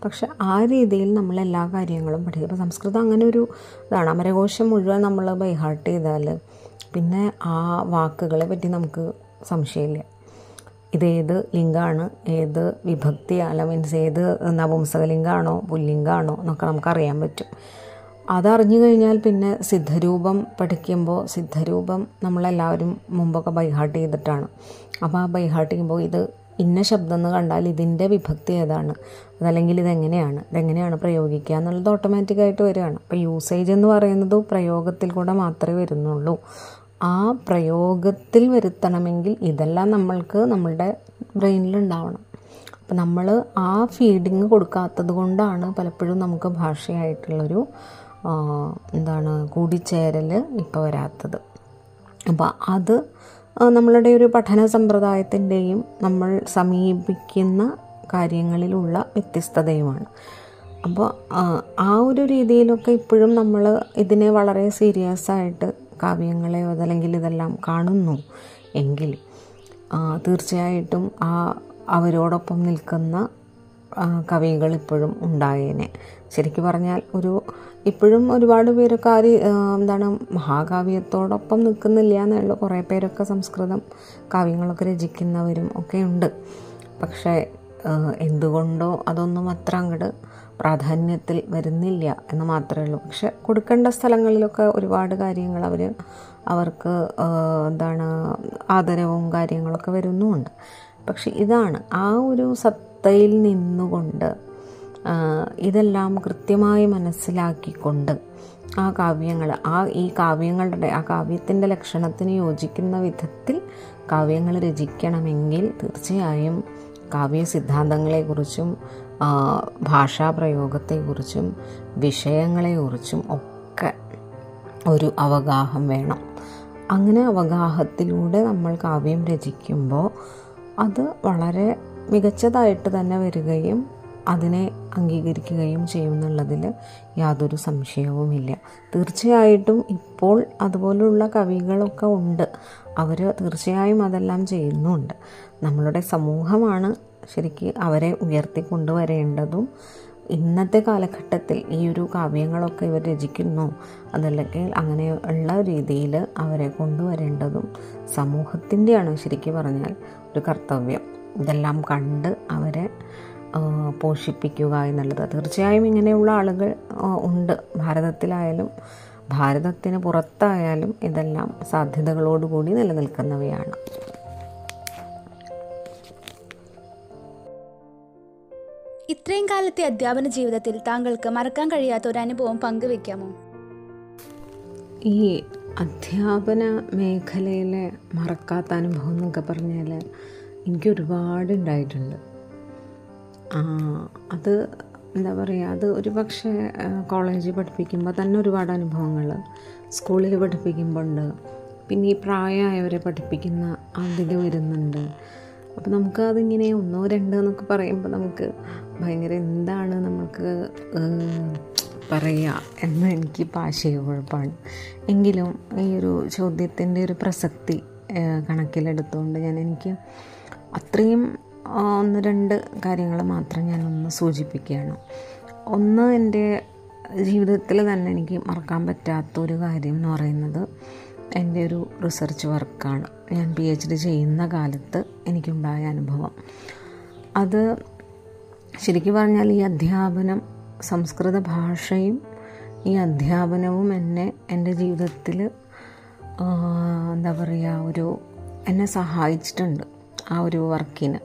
പക്ഷെ ആ രീതിയിൽ നമ്മൾ എല്ലാ കാര്യങ്ങളും പഠിക്കും. അപ്പോൾ സംസ്കൃതം അങ്ങനെ ഒരു ഇതാണ്. അമരകോശം മുഴുവൻ നമ്മൾ ബൈഹാർട്ട് ചെയ്താൽ പിന്നെ ആ വാക്കുകളെ പറ്റി നമുക്ക് സംശയമില്ല. ഇതേത് ലിംഗാണ്? ഏത് വിഭക്തി അല്ല മീൻസ് ഏത് നപുംസകലിംഗമാണോ പുല്ലിംഗാണോ എന്നൊക്കെ നമുക്കറിയാൻ പറ്റും. അതറിഞ്ഞു കഴിഞ്ഞാൽ പിന്നെ സിദ്ധരൂപം പഠിക്കുമ്പോൾ സിദ്ധരൂപം നമ്മളെല്ലാവരും മുമ്പൊക്കെ ബൈഹാർട്ട് ചെയ്തിട്ടാണ്. അപ്പോൾ ആ ബൈഹാർട്ട് ചെയ്യുമ്പോൾ ഇത് ഇന്ന ശബ്ദം എന്ന് കണ്ടാൽ ഇതിന്റെ വിഭക്തി ഏതാണ്? അതല്ലെങ്കിൽ ഇതെങ്ങനെയാണ്? ഇതെങ്ങനെയാണ് പ്രയോഗിക്കുക എന്നുള്ളത് ഓട്ടോമാറ്റിക്കായിട്ട് വരികയാണ്. അപ്പോൾ യൂസേജ് എന്ന് പറയുന്നത് പ്രയോഗത്തിൽ കൂടെ മാത്രമേ വരുന്നുള്ളൂ. ആ പ്രയോഗത്തിൽ വരുത്തണമെങ്കിൽ ഇതെല്ലാം നമ്മൾക്ക് നമ്മളുടെ ബ്രെയിനിൽ ഉണ്ടാവണം അപ്പം നമ്മൾ ആ ഫീഡിങ് കൊടുക്കാത്തത് കൊണ്ടാണ് പലപ്പോഴും നമുക്ക് ഭാഷയായിട്ടുള്ളൊരു എന്താണ് കൂടിച്ചേരൽ ഇപ്പോൾ വരാത്തത്. അപ്പോൾ അത് നമ്മളുടെ ഒരു പഠന സമ്പ്രദായത്തിന്റെയും നമ്മൾ സമീപിക്കുന്ന കാര്യങ്ങളിലുള്ള വ്യത്യസ്തതയുമാണ്. അപ്പോൾ ആ ഒരു രീതിയിലൊക്കെ ഇപ്പോഴും നമ്മൾ ഇതിനെ വളരെ സീരിയസ് ആയിട്ട് കാവ്യങ്ങളെ അതല്ലെങ്കിൽ ഇതെല്ലാം കാണുന്നു എങ്കിൽ തീർച്ചയായിട്ടും ആ അവരോടൊപ്പം നിൽക്കുന്ന കവികൾ ഇപ്പോഴും ഉണ്ടായേനെ. ശരിക്കും പറഞ്ഞാൽ ഒരു ഇപ്പോഴും ഒരുപാട് പേരൊക്കെ ആര് എന്താണ് മഹാകാവ്യത്തോടൊപ്പം നിൽക്കുന്നില്ല എന്നുള്ള. കുറേ പേരൊക്കെ സംസ്കൃതം കാവ്യങ്ങളൊക്കെ രചിക്കുന്നവരും ഒക്കെ ഉണ്ട്. പക്ഷേ എന്തുകൊണ്ടോ അതൊന്നും അത്ര അങ്ങോട്ട് പ്രാധാന്യത്തിൽ വരുന്നില്ല എന്ന് മാത്രമേ ഉള്ളൂ. പക്ഷെ കൊടുക്കേണ്ട സ്ഥലങ്ങളിലൊക്കെ ഒരുപാട് കാര്യങ്ങൾ അവർ അവർക്ക് എന്താണ് ആദരവും കാര്യങ്ങളൊക്കെ വരുന്നുമുണ്ട്. പക്ഷെ ഇതാണ് ആ ഒരു സത്തയിൽ നിന്നുകൊണ്ട് ഇതെല്ലാം കൃത്യമായി മനസ്സിലാക്കിക്കൊണ്ട് ആ കാവ്യങ്ങൾ ആ ഈ കാവ്യങ്ങളുടെ ആ കാവ്യത്തിന്റെ ലക്ഷണത്തിന് യോജിക്കുന്ന വിധത്തിൽ കാവ്യങ്ങൾ രചിക്കണമെങ്കിൽ തീർച്ചയായും കാവ്യ സിദ്ധാന്തങ്ങളെക്കുറിച്ചും ഭാഷാപ്രയോഗത്തെക്കുറിച്ചും വിഷയങ്ങളെക്കുറിച്ചും ഒക്കെ ഒരു അവഗാഹം വേണം. അങ്ങനെ അവഗാഹത്തിലൂടെ നമ്മൾ കാവ്യം രചിക്കുമ്പോൾ അത് വളരെ മികച്ചതായിട്ട് തന്നെ വരികയും അതിനെ അംഗീകരിക്കുകയും ചെയ്യുമെന്നുള്ളതിൽ യാതൊരു സംശയവുമില്ല. തീർച്ചയായിട്ടും ഇപ്പോൾ അതുപോലുള്ള കവികളൊക്കെ ഉണ്ട്. അവർ തീർച്ചയായും അതെല്ലാം ചെയ്യുന്നുണ്ട്. നമ്മളുടെ സമൂഹമാണ് ശരിക്ക് അവരെ ഉയർത്തിക്കൊണ്ടുവരേണ്ടതും. ഇന്നത്തെ കാലഘട്ടത്തിൽ ഈ ഒരു കാവ്യങ്ങളൊക്കെ ഇവർ രചിക്കുന്നു. അതല്ലെങ്കിൽ അങ്ങനെ ഉള്ള രീതിയിൽ അവരെ കൊണ്ടുവരേണ്ടതും സമൂഹത്തിന്റെയാണ് ശരിക്കും പറഞ്ഞാൽ ഒരു കർത്തവ്യം. ഇതെല്ലാം കണ്ട് അവരെ പോഷിപ്പിക്കുക എന്നുള്ളത്. തീർച്ചയായും ഇങ്ങനെയുള്ള ആളുകൾ ഉണ്ട്. ഭാരതത്തിലായാലും ഭാരതത്തിന് പുറത്തായാലും ഇതെല്ലാം സാധ്യതകളോടുകൂടി നിലനിൽക്കുന്നവയാണ്. ഇത്രയും കാലത്തെ അധ്യാപന ജീവിതത്തിൽ താങ്കൾക്ക് മറക്കാൻ കഴിയാത്ത ഒരു അനുഭവം പങ്കുവെക്കാമോ? ഈ അധ്യാപന മേഖലയിലെ മറക്കാത്ത അനുഭവം എന്നൊക്കെ പറഞ്ഞാൽ എനിക്ക് ഒരുപാട് ഉണ്ടായിട്ടുണ്ട്. അത് എന്താ പറയുക അത് ഒരു പക്ഷേ കോളേജിൽ പഠിപ്പിക്കുമ്പോൾ തന്നെ ഒരുപാട് അനുഭവങ്ങൾ സ്കൂളിൽ പഠിപ്പിക്കുമ്പോൾ ഉണ്ട്. പിന്നെ ഈ പ്രായമായവരെ പഠിപ്പിക്കുന്ന അതിൽ വരുന്നുണ്ട്. അപ്പോൾ നമുക്കതിങ്ങനെ ഒന്നോ രണ്ടോ എന്നൊക്കെ പറയുമ്പോൾ നമുക്ക് ഭയങ്കര എന്താണ് നമുക്ക് പറയുക എന്ന് എനിക്ക് ഭാഷയക്കുഴപ്പമാണ് എങ്കിലും ഈ ഒരു ചോദ്യത്തിന്റെ ഒരു പ്രസക്തി കണക്കിലെടുത്തുകൊണ്ട് ഞാൻ എനിക്ക് അത്രയും ഒന്ന് രണ്ട് കാര്യങ്ങൾ മാത്രം ഞാനൊന്ന് സൂചിപ്പിക്കുകയാണ്. ഒന്ന് എന്റെ ജീവിതത്തിൽ തന്നെ എനിക്ക് മറക്കാൻ പറ്റാത്തൊരു കാര്യം എന്ന് പറയുന്നത് എന്റെ ഒരു റിസർച്ച് വർക്കാണ്. ഞാൻ പി എച്ച് ഡി ചെയ്യുന്ന കാലത്ത് എനിക്കുണ്ടായ അനുഭവം. അത് ശരിക്കും പറഞ്ഞാൽ ഈ അധ്യാപനം സംസ്കൃത ഭാഷയും ഈ അധ്യാപനവും എന്നെ എന്റെ ജീവിതത്തിൽ എന്താ പറയുക ഒരു എന്നെ സഹായിച്ചിട്ടുണ്ട് ആ ഒരു വർക്കിന്.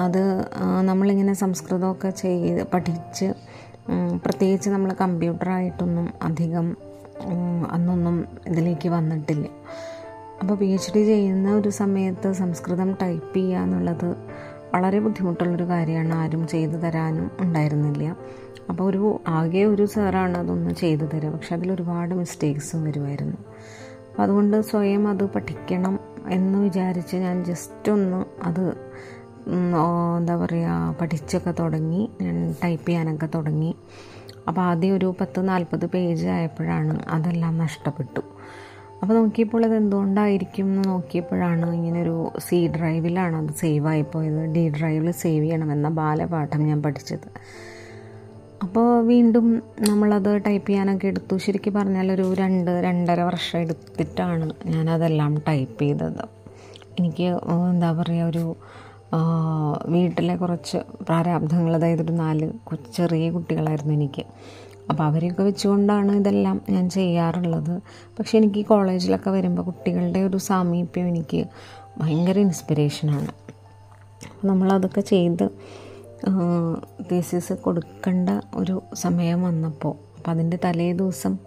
അത് നമ്മളിങ്ങനെ സംസ്കൃതമൊക്കെ ചെയ്ത് പഠിച്ച് പ്രത്യേകിച്ച് നമ്മൾ കമ്പ്യൂട്ടറായിട്ടൊന്നും അധികം അന്നൊന്നും ഇതിലേക്ക് വന്നിട്ടില്ല. അപ്പോൾ പി എച്ച് ഡി ചെയ്യുന്ന ഒരു സമയത്ത് സംസ്കൃതം ടൈപ്പ് ചെയ്യുക എന്നുള്ളത് വളരെ ബുദ്ധിമുട്ടുള്ളൊരു കാര്യമാണ്. ആരും ചെയ്തു തരാനും ഉണ്ടായിരുന്നില്ല. അപ്പോൾ ഒരു ആകെ ഒരു സാറാണ് അതൊന്ന് ചെയ്തു തരിക. പക്ഷെ അതിലൊരുപാട് മിസ്റ്റേക്സും വരുമായിരുന്നു. അപ്പോൾ അതുകൊണ്ട് സ്വയം അത് പഠിക്കണം എന്ന് വിചാരിച്ച് ഞാൻ ജസ്റ്റ് ഒന്ന് അത് എന്താ പറയുക പഠിച്ചൊക്കെ തുടങ്ങി. ഞാൻ ടൈപ്പ് ചെയ്യാനൊക്കെ തുടങ്ങി. അപ്പോൾ ആദ്യം ഒരു പത്ത് നാൽപ്പത് പേജ് ആയപ്പോഴാണ് അതെല്ലാം നഷ്ടപ്പെട്ടു. അപ്പോൾ നോക്കിയപ്പോൾ അത് എന്തുകൊണ്ടായിരിക്കും എന്ന് നോക്കിയപ്പോഴാണ് ഇങ്ങനൊരു സി ഡ്രൈവിലാണ് അത് സേവ് ആയിപ്പോയത് ഡി ഡ്രൈവിൽ സേവ് ചെയ്യണമെന്ന ബാലപാഠം ഞാൻ പഠിച്ചത്. അപ്പോൾ വീണ്ടും നമ്മളത് ടൈപ്പ് ചെയ്യാനൊക്കെ എടുത്തു. ശരിക്കും പറഞ്ഞാൽ ഒരു രണ്ട് രണ്ടര വർഷം എടുത്തിട്ടാണ് ഞാനതെല്ലാം ടൈപ്പ് ചെയ്തത്. എനിക്ക് എന്താ പറയുക ഒരു വീട്ടിലെ കുറച്ച് പ്രാരാബ്ധങ്ങൾ അതായത് ഒരു നാല് ചെറിയ കുട്ടികളായിരുന്നു എനിക്ക്. അപ്പോൾ അവരെയൊക്കെ വെച്ചുകൊണ്ടാണ് ഇതെല്ലാം ഞാൻ ചെയ്യാറുള്ളത്. പക്ഷേ എനിക്ക് കോളേജിലൊക്കെ വരുമ്പോൾ കുട്ടികളുടെ ഒരു സാമീപ്യം എനിക്ക് ഭയങ്കര ഇൻസ്പിറേഷനാണ് നമ്മളതൊക്കെ ചെയ്ത് തീസിസ് കൊടുക്കേണ്ട ഒരു സമയം വന്നപ്പോൾ അപ്പോൾ അതിന്റെ തലേ ദിവസം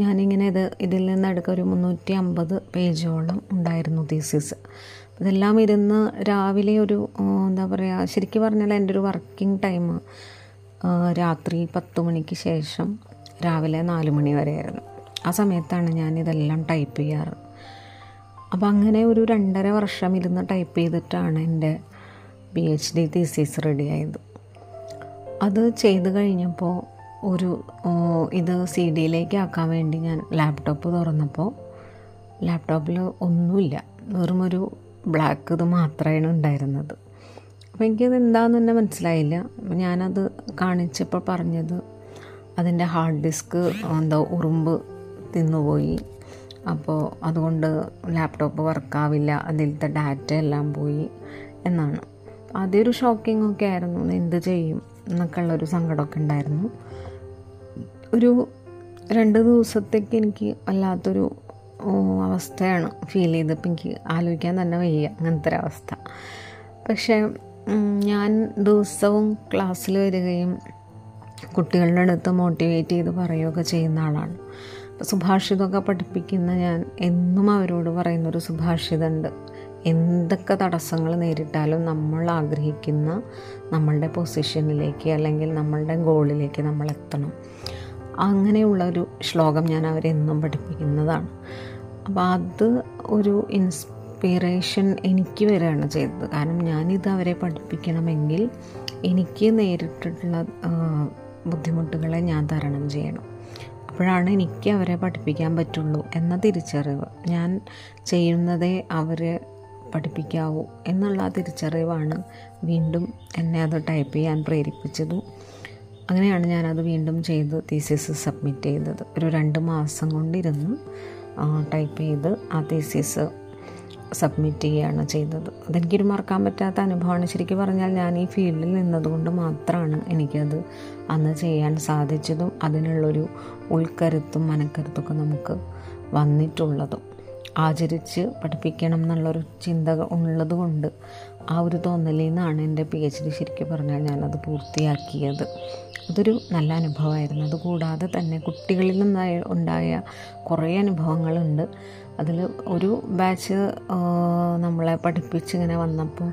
ഞാനിങ്ങനെ ഇത് ഇതിൽ നിന്ന് അടുക്ക ഒരു മുന്നൂറ്റി അമ്പത് പേജോളം ഉണ്ടായിരുന്നു തീസിസ് ഇതെല്ലാം ഇരുന്ന് രാവിലെ ഒരു എന്താ പറയുക ശരിക്കും പറഞ്ഞാൽ എന്റെ ഒരു വർക്കിംഗ് ടൈം രാത്രി പത്ത് മണിക്ക് ശേഷം രാവിലെ നാല് മണി വരെയായിരുന്നു. ആ സമയത്താണ് ഞാൻ ഇതെല്ലാം ടൈപ്പ് ചെയ്യാറ്. അപ്പോൾ അങ്ങനെ ഒരു രണ്ടര വർഷം ഇരുന്ന് ടൈപ്പ് ചെയ്തിട്ടാണ് എന്റെ പി എച്ച് ഡി തീസീസ് റെഡിയായത് അത് ചെയ്ത് കഴിഞ്ഞപ്പോൾ ഒരു ഇത് സി ഡിയിലേക്ക് ആക്കാൻ വേണ്ടി ഞാൻ ലാപ്ടോപ്പ് തുറന്നപ്പോൾ ലാപ്ടോപ്പിൽ ഒന്നുമില്ല. വെറും ഒരു ബ്ലാക്ക് ഇത് മാത്രമാണ് ഉണ്ടായിരുന്നത്. അപ്പോൾ എനിക്കത് എന്താണെന്ന് തന്നെ മനസ്സിലായില്ല. ഞാനത് കാണിച്ചപ്പോൾ പറഞ്ഞത് അതിന്റെ ഹാർഡ് ഡിസ്ക് എന്തോ ഉറുമ്പ് തിന്നുപോയി. അപ്പോൾ അതുകൊണ്ട് ലാപ്ടോപ്പ് വർക്കാവില്ല. അതിലത്തെ ഡാറ്റ എല്ലാം പോയി എന്നാണ്. ആദ്യം ഷോക്കിംഗ് ഒക്കെ ആയിരുന്നു. എന്ത് ചെയ്യും? എന്നൊക്കെ ഉള്ളൊരു സങ്കടമൊക്കെ ഉണ്ടായിരുന്നു. ഒരു രണ്ട് ദിവസത്തേക്ക് എനിക്ക് വല്ലാത്തൊരു അവസ്ഥയാണ് ഫീൽ ചെയ്തപ്പോൾ എനിക്ക് ആലോചിക്കാൻ തന്നെ വയ്യ അങ്ങനത്തെ ഒരവസ്ഥ പക്ഷേ ഞാൻ ദിവസവും ക്ലാസ്സിൽ വരികയും കുട്ടികളുടെ അടുത്ത് മോട്ടിവേറ്റ് ചെയ്ത് പറയുകയൊക്കെ ചെയ്യുന്ന ആളാണ്. അപ്പോൾ സുഭാഷിതമൊക്കെ പഠിപ്പിക്കുന്ന ഞാൻ എന്നും അവരോട് പറയുന്നൊരു സുഭാഷിതമുണ്ട് എന്തൊക്കെ തടസ്സങ്ങൾ നേരിട്ടാലും നമ്മൾ ആഗ്രഹിക്കുന്ന നമ്മളുടെ പൊസിഷനിലേക്ക് അല്ലെങ്കിൽ നമ്മളുടെ ഗോളിലേക്ക് നമ്മൾ എത്തണം. അങ്ങനെയുള്ള ഒരു ശ്ലോകം ഞാൻ അവരെന്നും പഠിപ്പിക്കുന്നതാണ്. അപ്പോൾ അത് ഒരു ഇൻസ്പിറേഷൻ എനിക്ക് വരികയാണ് ചെയ്തത്. കാരണം ഞാനിത് അവരെ പഠിപ്പിക്കണമെങ്കിൽ എനിക്ക് നേരിട്ടിട്ടുള്ള ബുദ്ധിമുട്ടുകളെ ഞാൻ തരണം ചെയ്യണം. അപ്പോഴാണ് എനിക്ക് അവരെ പഠിപ്പിക്കാൻ പറ്റുള്ളൂ എന്ന തിരിച്ചറിവ്. ഞാൻ ചെയ്യുന്നതേ അവരെ പഠിപ്പിക്കാവൂ എന്നുള്ള തിരിച്ചറിവാണ് വീണ്ടും എന്നെ അത് ടൈപ്പ് ചെയ്യാൻ പ്രേരിപ്പിച്ചതും അങ്ങനെയാണ് ഞാനത് വീണ്ടും ചെയ്ത് തീസിസ് സബ്മിറ്റ് ചെയ്തത്. ഒരു രണ്ട് മാസം കൊണ്ടിരുന്ന് ടൈപ്പ് ചെയ്ത് ആ തീസിസ് സബ്മിറ്റ് ചെയ്യുകയാണ് ചെയ്തത്. അതെനിക്കൊരു മറക്കാൻ പറ്റാത്ത അനുഭവമാണ്. ശരിക്കും പറഞ്ഞാൽ ഞാൻ ഈ ഫീൽഡിൽ നിന്നതുകൊണ്ട് മാത്രമാണ് എനിക്കത് അന്ന് ചെയ്യാൻ സാധിച്ചതും അതിനുള്ളൊരു ഉൾക്കരുത്തും മനക്കരുത്തൊക്കെ നമുക്ക് വന്നിട്ടുള്ളതും. ആചരിച്ച് പഠിപ്പിക്കണം എന്നുള്ളൊരു ചിന്ത ഉള്ളത് കൊണ്ട് ആ ഒരു തോന്നലിൽ നിന്നാണ് എന്റെ പി എച്ച് ഡി ശരിക്കും പറഞ്ഞാൽ ഞാനത് പൂർത്തിയാക്കിയത്. അതൊരു നല്ല അനുഭവമായിരുന്നു. അതുകൂടാതെ തന്നെ കുട്ടികളിൽ നിന്നായ ഉണ്ടായ കുറേ അനുഭവങ്ങളുണ്ട്. അതിൽ ഒരു ബാച്ച് നമ്മളെ പഠിപ്പിച്ചിങ്ങനെ വന്നപ്പോൾ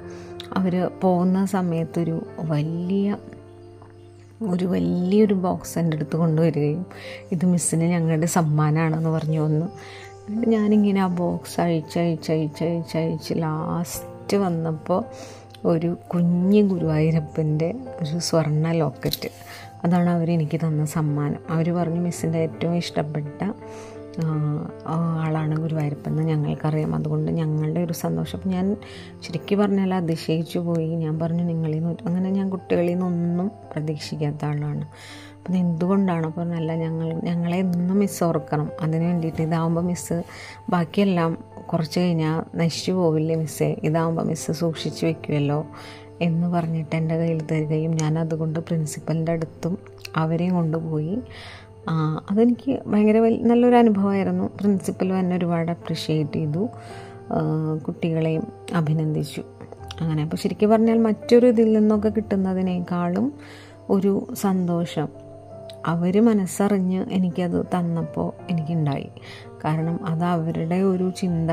അവർ പോകുന്ന സമയത്തൊരു വലിയ ഒരു വലിയൊരു ബോക്സ് എന്റെ അടുത്ത് കൊണ്ടുവരികയും ഇത് മിസ്സിന് ഞങ്ങളുടെ സമ്മാനമാണെന്ന് പറഞ്ഞു വന്നു. എന്നിട്ട് ഞാനിങ്ങനെ ആ ബോക്സ് അഴിച്ചഴിച്ചഴിച്ചഴിച്ചഴിച്ച് ലാസ്റ്റ് വന്നപ്പോൾ ഒരു കുഞ്ഞ് ഗുരുവായൂരപ്പന്റെ ഒരു സ്വർണ ലോക്കറ്റ്. അതാണ് അവരെനിക്ക് തന്ന സമ്മാനം. അവർ പറഞ്ഞു മിസ്സിന്റെ ഏറ്റവും ഇഷ്ടപ്പെട്ട ആളാണ് ഗുരുവായൂരപ്പൻ എന്ന് ഞങ്ങൾക്കറിയാം. അതുകൊണ്ട് ഞങ്ങളുടെ ഒരു സന്തോഷം. ഞാൻ ശരിക്കും പറഞ്ഞാൽ അതിശയിച്ചു പോയി. ഞാൻ പറഞ്ഞു നിങ്ങളിൽ നിന്ന് അങ്ങനെ ഞാൻ കുട്ടികളിൽ നിന്നൊന്നും പ്രതീക്ഷിക്കാത്ത ആളാണ്. അപ്പം എന്തുകൊണ്ടാണ്? അപ്പോൾ നല്ല ഞങ്ങൾ ഞങ്ങളെ എന്നും മിസ് ഓർക്കണം. അതിന് വേണ്ടിയിട്ട് ഇതാവുമ്പോൾ മിസ്സ് ബാക്കിയെല്ലാം കുറച്ച് കഴിഞ്ഞാൽ നശിച്ചു പോവില്ലേ മിസ്സേ? ഇതാവുമ്പോൾ മിസ്സ് സൂക്ഷിച്ചു വെക്കുമല്ലോ എന്ന് പറഞ്ഞിട്ട് എന്റെ കയ്യിൽ തരികയും ഞാൻ അതുകൊണ്ട് പ്രിൻസിപ്പലിന്റെ അടുത്തും അവരെയും കൊണ്ടുപോയി. അതെനിക്ക് ഭയങ്കര വലിയ നല്ലൊരു അനുഭവമായിരുന്നു. പ്രിൻസിപ്പലും എന്നെ ഒരുപാട് അപ്രിഷ്യേറ്റ് ചെയ്തു. കുട്ടികളെയും അഭിനന്ദിച്ചു. അങ്ങനെ അപ്പോൾ ശരിക്കും പറഞ്ഞാൽ മറ്റൊരു ഇതിൽ നിന്നൊക്കെ കിട്ടുന്നതിനേക്കാളും ഒരു സന്തോഷം അവർ മനസ്സറിഞ്ഞ് എനിക്കത് തന്നപ്പോൾ എനിക്കുണ്ടായി. കാരണം അത് അവരുടെ ഒരു ചിന്ത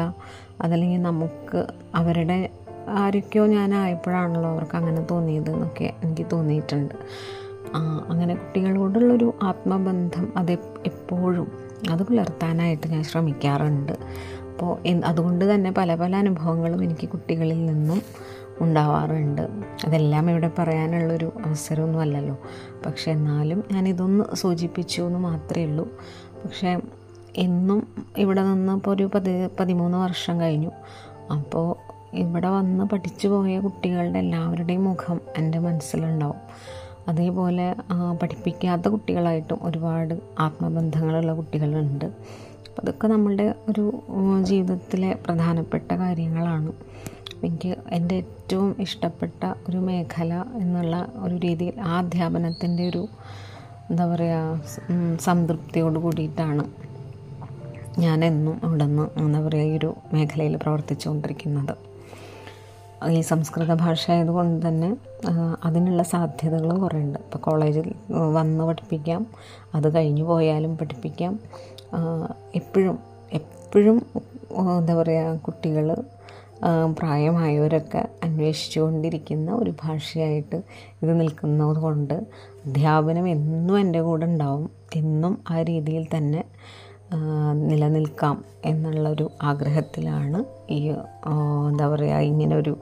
അതല്ലെങ്കിൽ നമുക്ക് അവരുടെ ആരൊക്കെയോ ഞാനായപ്പോഴാണല്ലോ അവർക്ക് അങ്ങനെ തോന്നിയത് എന്നൊക്കെ എനിക്ക് തോന്നിയിട്ടുണ്ട്. അങ്ങനെ കുട്ടികളോടുള്ളൊരു ആത്മബന്ധം അത് എപ്പോഴും അത് പുലർത്താനായിട്ട് ഞാൻ ശ്രമിക്കാറുണ്ട്. അപ്പോൾ അതുകൊണ്ട് തന്നെ പല പല അനുഭവങ്ങളും എനിക്ക് കുട്ടികളിൽ നിന്നും ഉണ്ടാവാറുണ്ട്. അതെല്ലാം ഇവിടെ പറയാനുള്ളൊരു അവസരമൊന്നും അല്ലല്ലോ പക്ഷേ എന്നാലും ഞാനിതൊന്ന് സൂചിപ്പിച്ചു എന്ന് മാത്രമേ ഉള്ളൂ. പക്ഷേ എന്നും ഇവിടെ നിന്ന് ഇപ്പോൾ ഒരു പതി പതിമൂന്ന് വർഷം കഴിഞ്ഞു. അപ്പോൾ ഇവിടെ വന്ന് പഠിച്ചു പോയ കുട്ടികളുടെ എല്ലാവരുടെയും മുഖം എന്റെ മനസ്സിലുണ്ടാവും. അതേപോലെ പഠിപ്പിക്കാത്ത കുട്ടികളായിട്ടും ഒരുപാട് ആത്മബന്ധങ്ങളുള്ള കുട്ടികളുണ്ട്. അതൊക്കെ നമ്മളുടെ ഒരു ജീവിതത്തിലെ പ്രധാനപ്പെട്ട കാര്യങ്ങളാണ്. എനിക്ക് എന്റെ ഏറ്റവും ഇഷ്ടപ്പെട്ട ഒരു മേഖല എന്നുള്ള ഒരു രീതിയിൽ ആ അധ്യാപനത്തിന്റെ ഒരു എന്താ പറയുക സംതൃപ്തിയോട് കൂടിയിട്ടാണ് ഞാനെന്നും അവിടെ നിന്ന് എന്താ പറയുക ഈ ഒരു മേഖലയിൽ പ്രവർത്തിച്ചുകൊണ്ടിരിക്കുന്നത്. ഈ സംസ്കൃത ഭാഷ ആയതുകൊണ്ട് തന്നെ അതിനുള്ള സാധ്യതകൾ കുറേ ഉണ്ട് ഇപ്പോൾ കോളേജിൽ വന്ന് പഠിപ്പിക്കാം അത് കഴിഞ്ഞു പോയാലും പഠിപ്പിക്കാം. എപ്പോഴും എപ്പോഴും എന്താ പറയുക കുട്ടികൾ പ്രായമായവരൊക്കെ അന്വേഷിച്ചു കൊണ്ടിരിക്കുന്ന ഒരു ഭാഷയായിട്ട് ഇത് നിൽക്കുന്നത് കൊണ്ട് അധ്യാപനം എന്നും എന്റെ കൂടെ ഉണ്ടാവും. എന്നും ആ രീതിയിൽ തന്നെ നിലനിൽക്കാം എന്നുള്ളൊരു ആഗ്രഹത്തിലാണ് ഈ എന്താ പറയുക ഒരു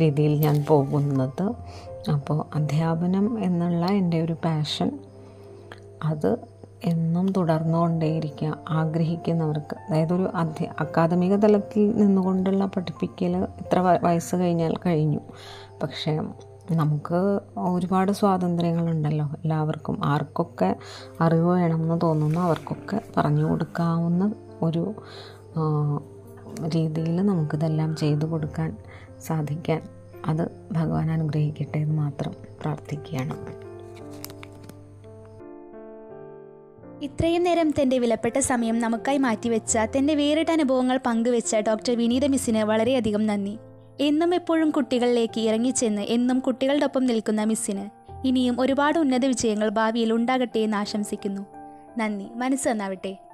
രീതിയിൽ ഞാൻ പോകുന്നത്. അപ്പോൾ അധ്യാപനം എന്നുള്ള എന്റെ ഒരു പാഷൻ അത് എന്നും തുടർന്നുകൊണ്ടേയിരിക്കുക ആഗ്രഹിക്കുന്നവർക്ക്. അതായത് ഒരു അധ്യ അക്കാദമിക തലത്തിൽ നിന്നുകൊണ്ടുള്ള പഠിപ്പിക്കൽ ഇത്ര വയസ്സ് കഴിഞ്ഞാൽ കഴിഞ്ഞു. പക്ഷേ നമുക്ക് ഒരുപാട് സ്വാതന്ത്ര്യങ്ങളുണ്ടല്ലോ. എല്ലാവർക്കും ആർക്കൊക്കെ അറിവ് വേണമെന്ന് തോന്നുന്നു അവർക്കൊക്കെ പറഞ്ഞു കൊടുക്കാവുന്ന ഒരു രീതിയിൽ നമുക്കിതെല്ലാം ചെയ്തു കൊടുക്കാൻ സാധിക്കാൻ അത് ഭഗവാൻ അനുഗ്രഹിക്കട്ടെ എന്ന് മാത്രം പ്രാർത്ഥിക്കുകയാണ്. ഇത്രയും നേരം തന്റെ വിലപ്പെട്ട സമയം നമുക്കായി മാറ്റിവെച്ച തന്റെ വേറിട്ട അനുഭവങ്ങൾ പങ്കുവെച്ച ഡോക്ടർ വിനീത മിസ്സിന് വളരെയധികം നന്ദി. എന്നും എപ്പോഴും കുട്ടികളിലേക്ക് ഇറങ്ങിച്ചെന്ന് എന്നും കുട്ടികളുടെ ഒപ്പം നിൽക്കുന്ന മിസ്സിന് ഇനിയും ഒരുപാട് ഉന്നത വിജയങ്ങൾ ഭാവിയിൽ ഉണ്ടാകട്ടെ എന്ന് ആശംസിക്കുന്നു. നന്ദി. മനസ്സ് നന്നാവട്ടെ.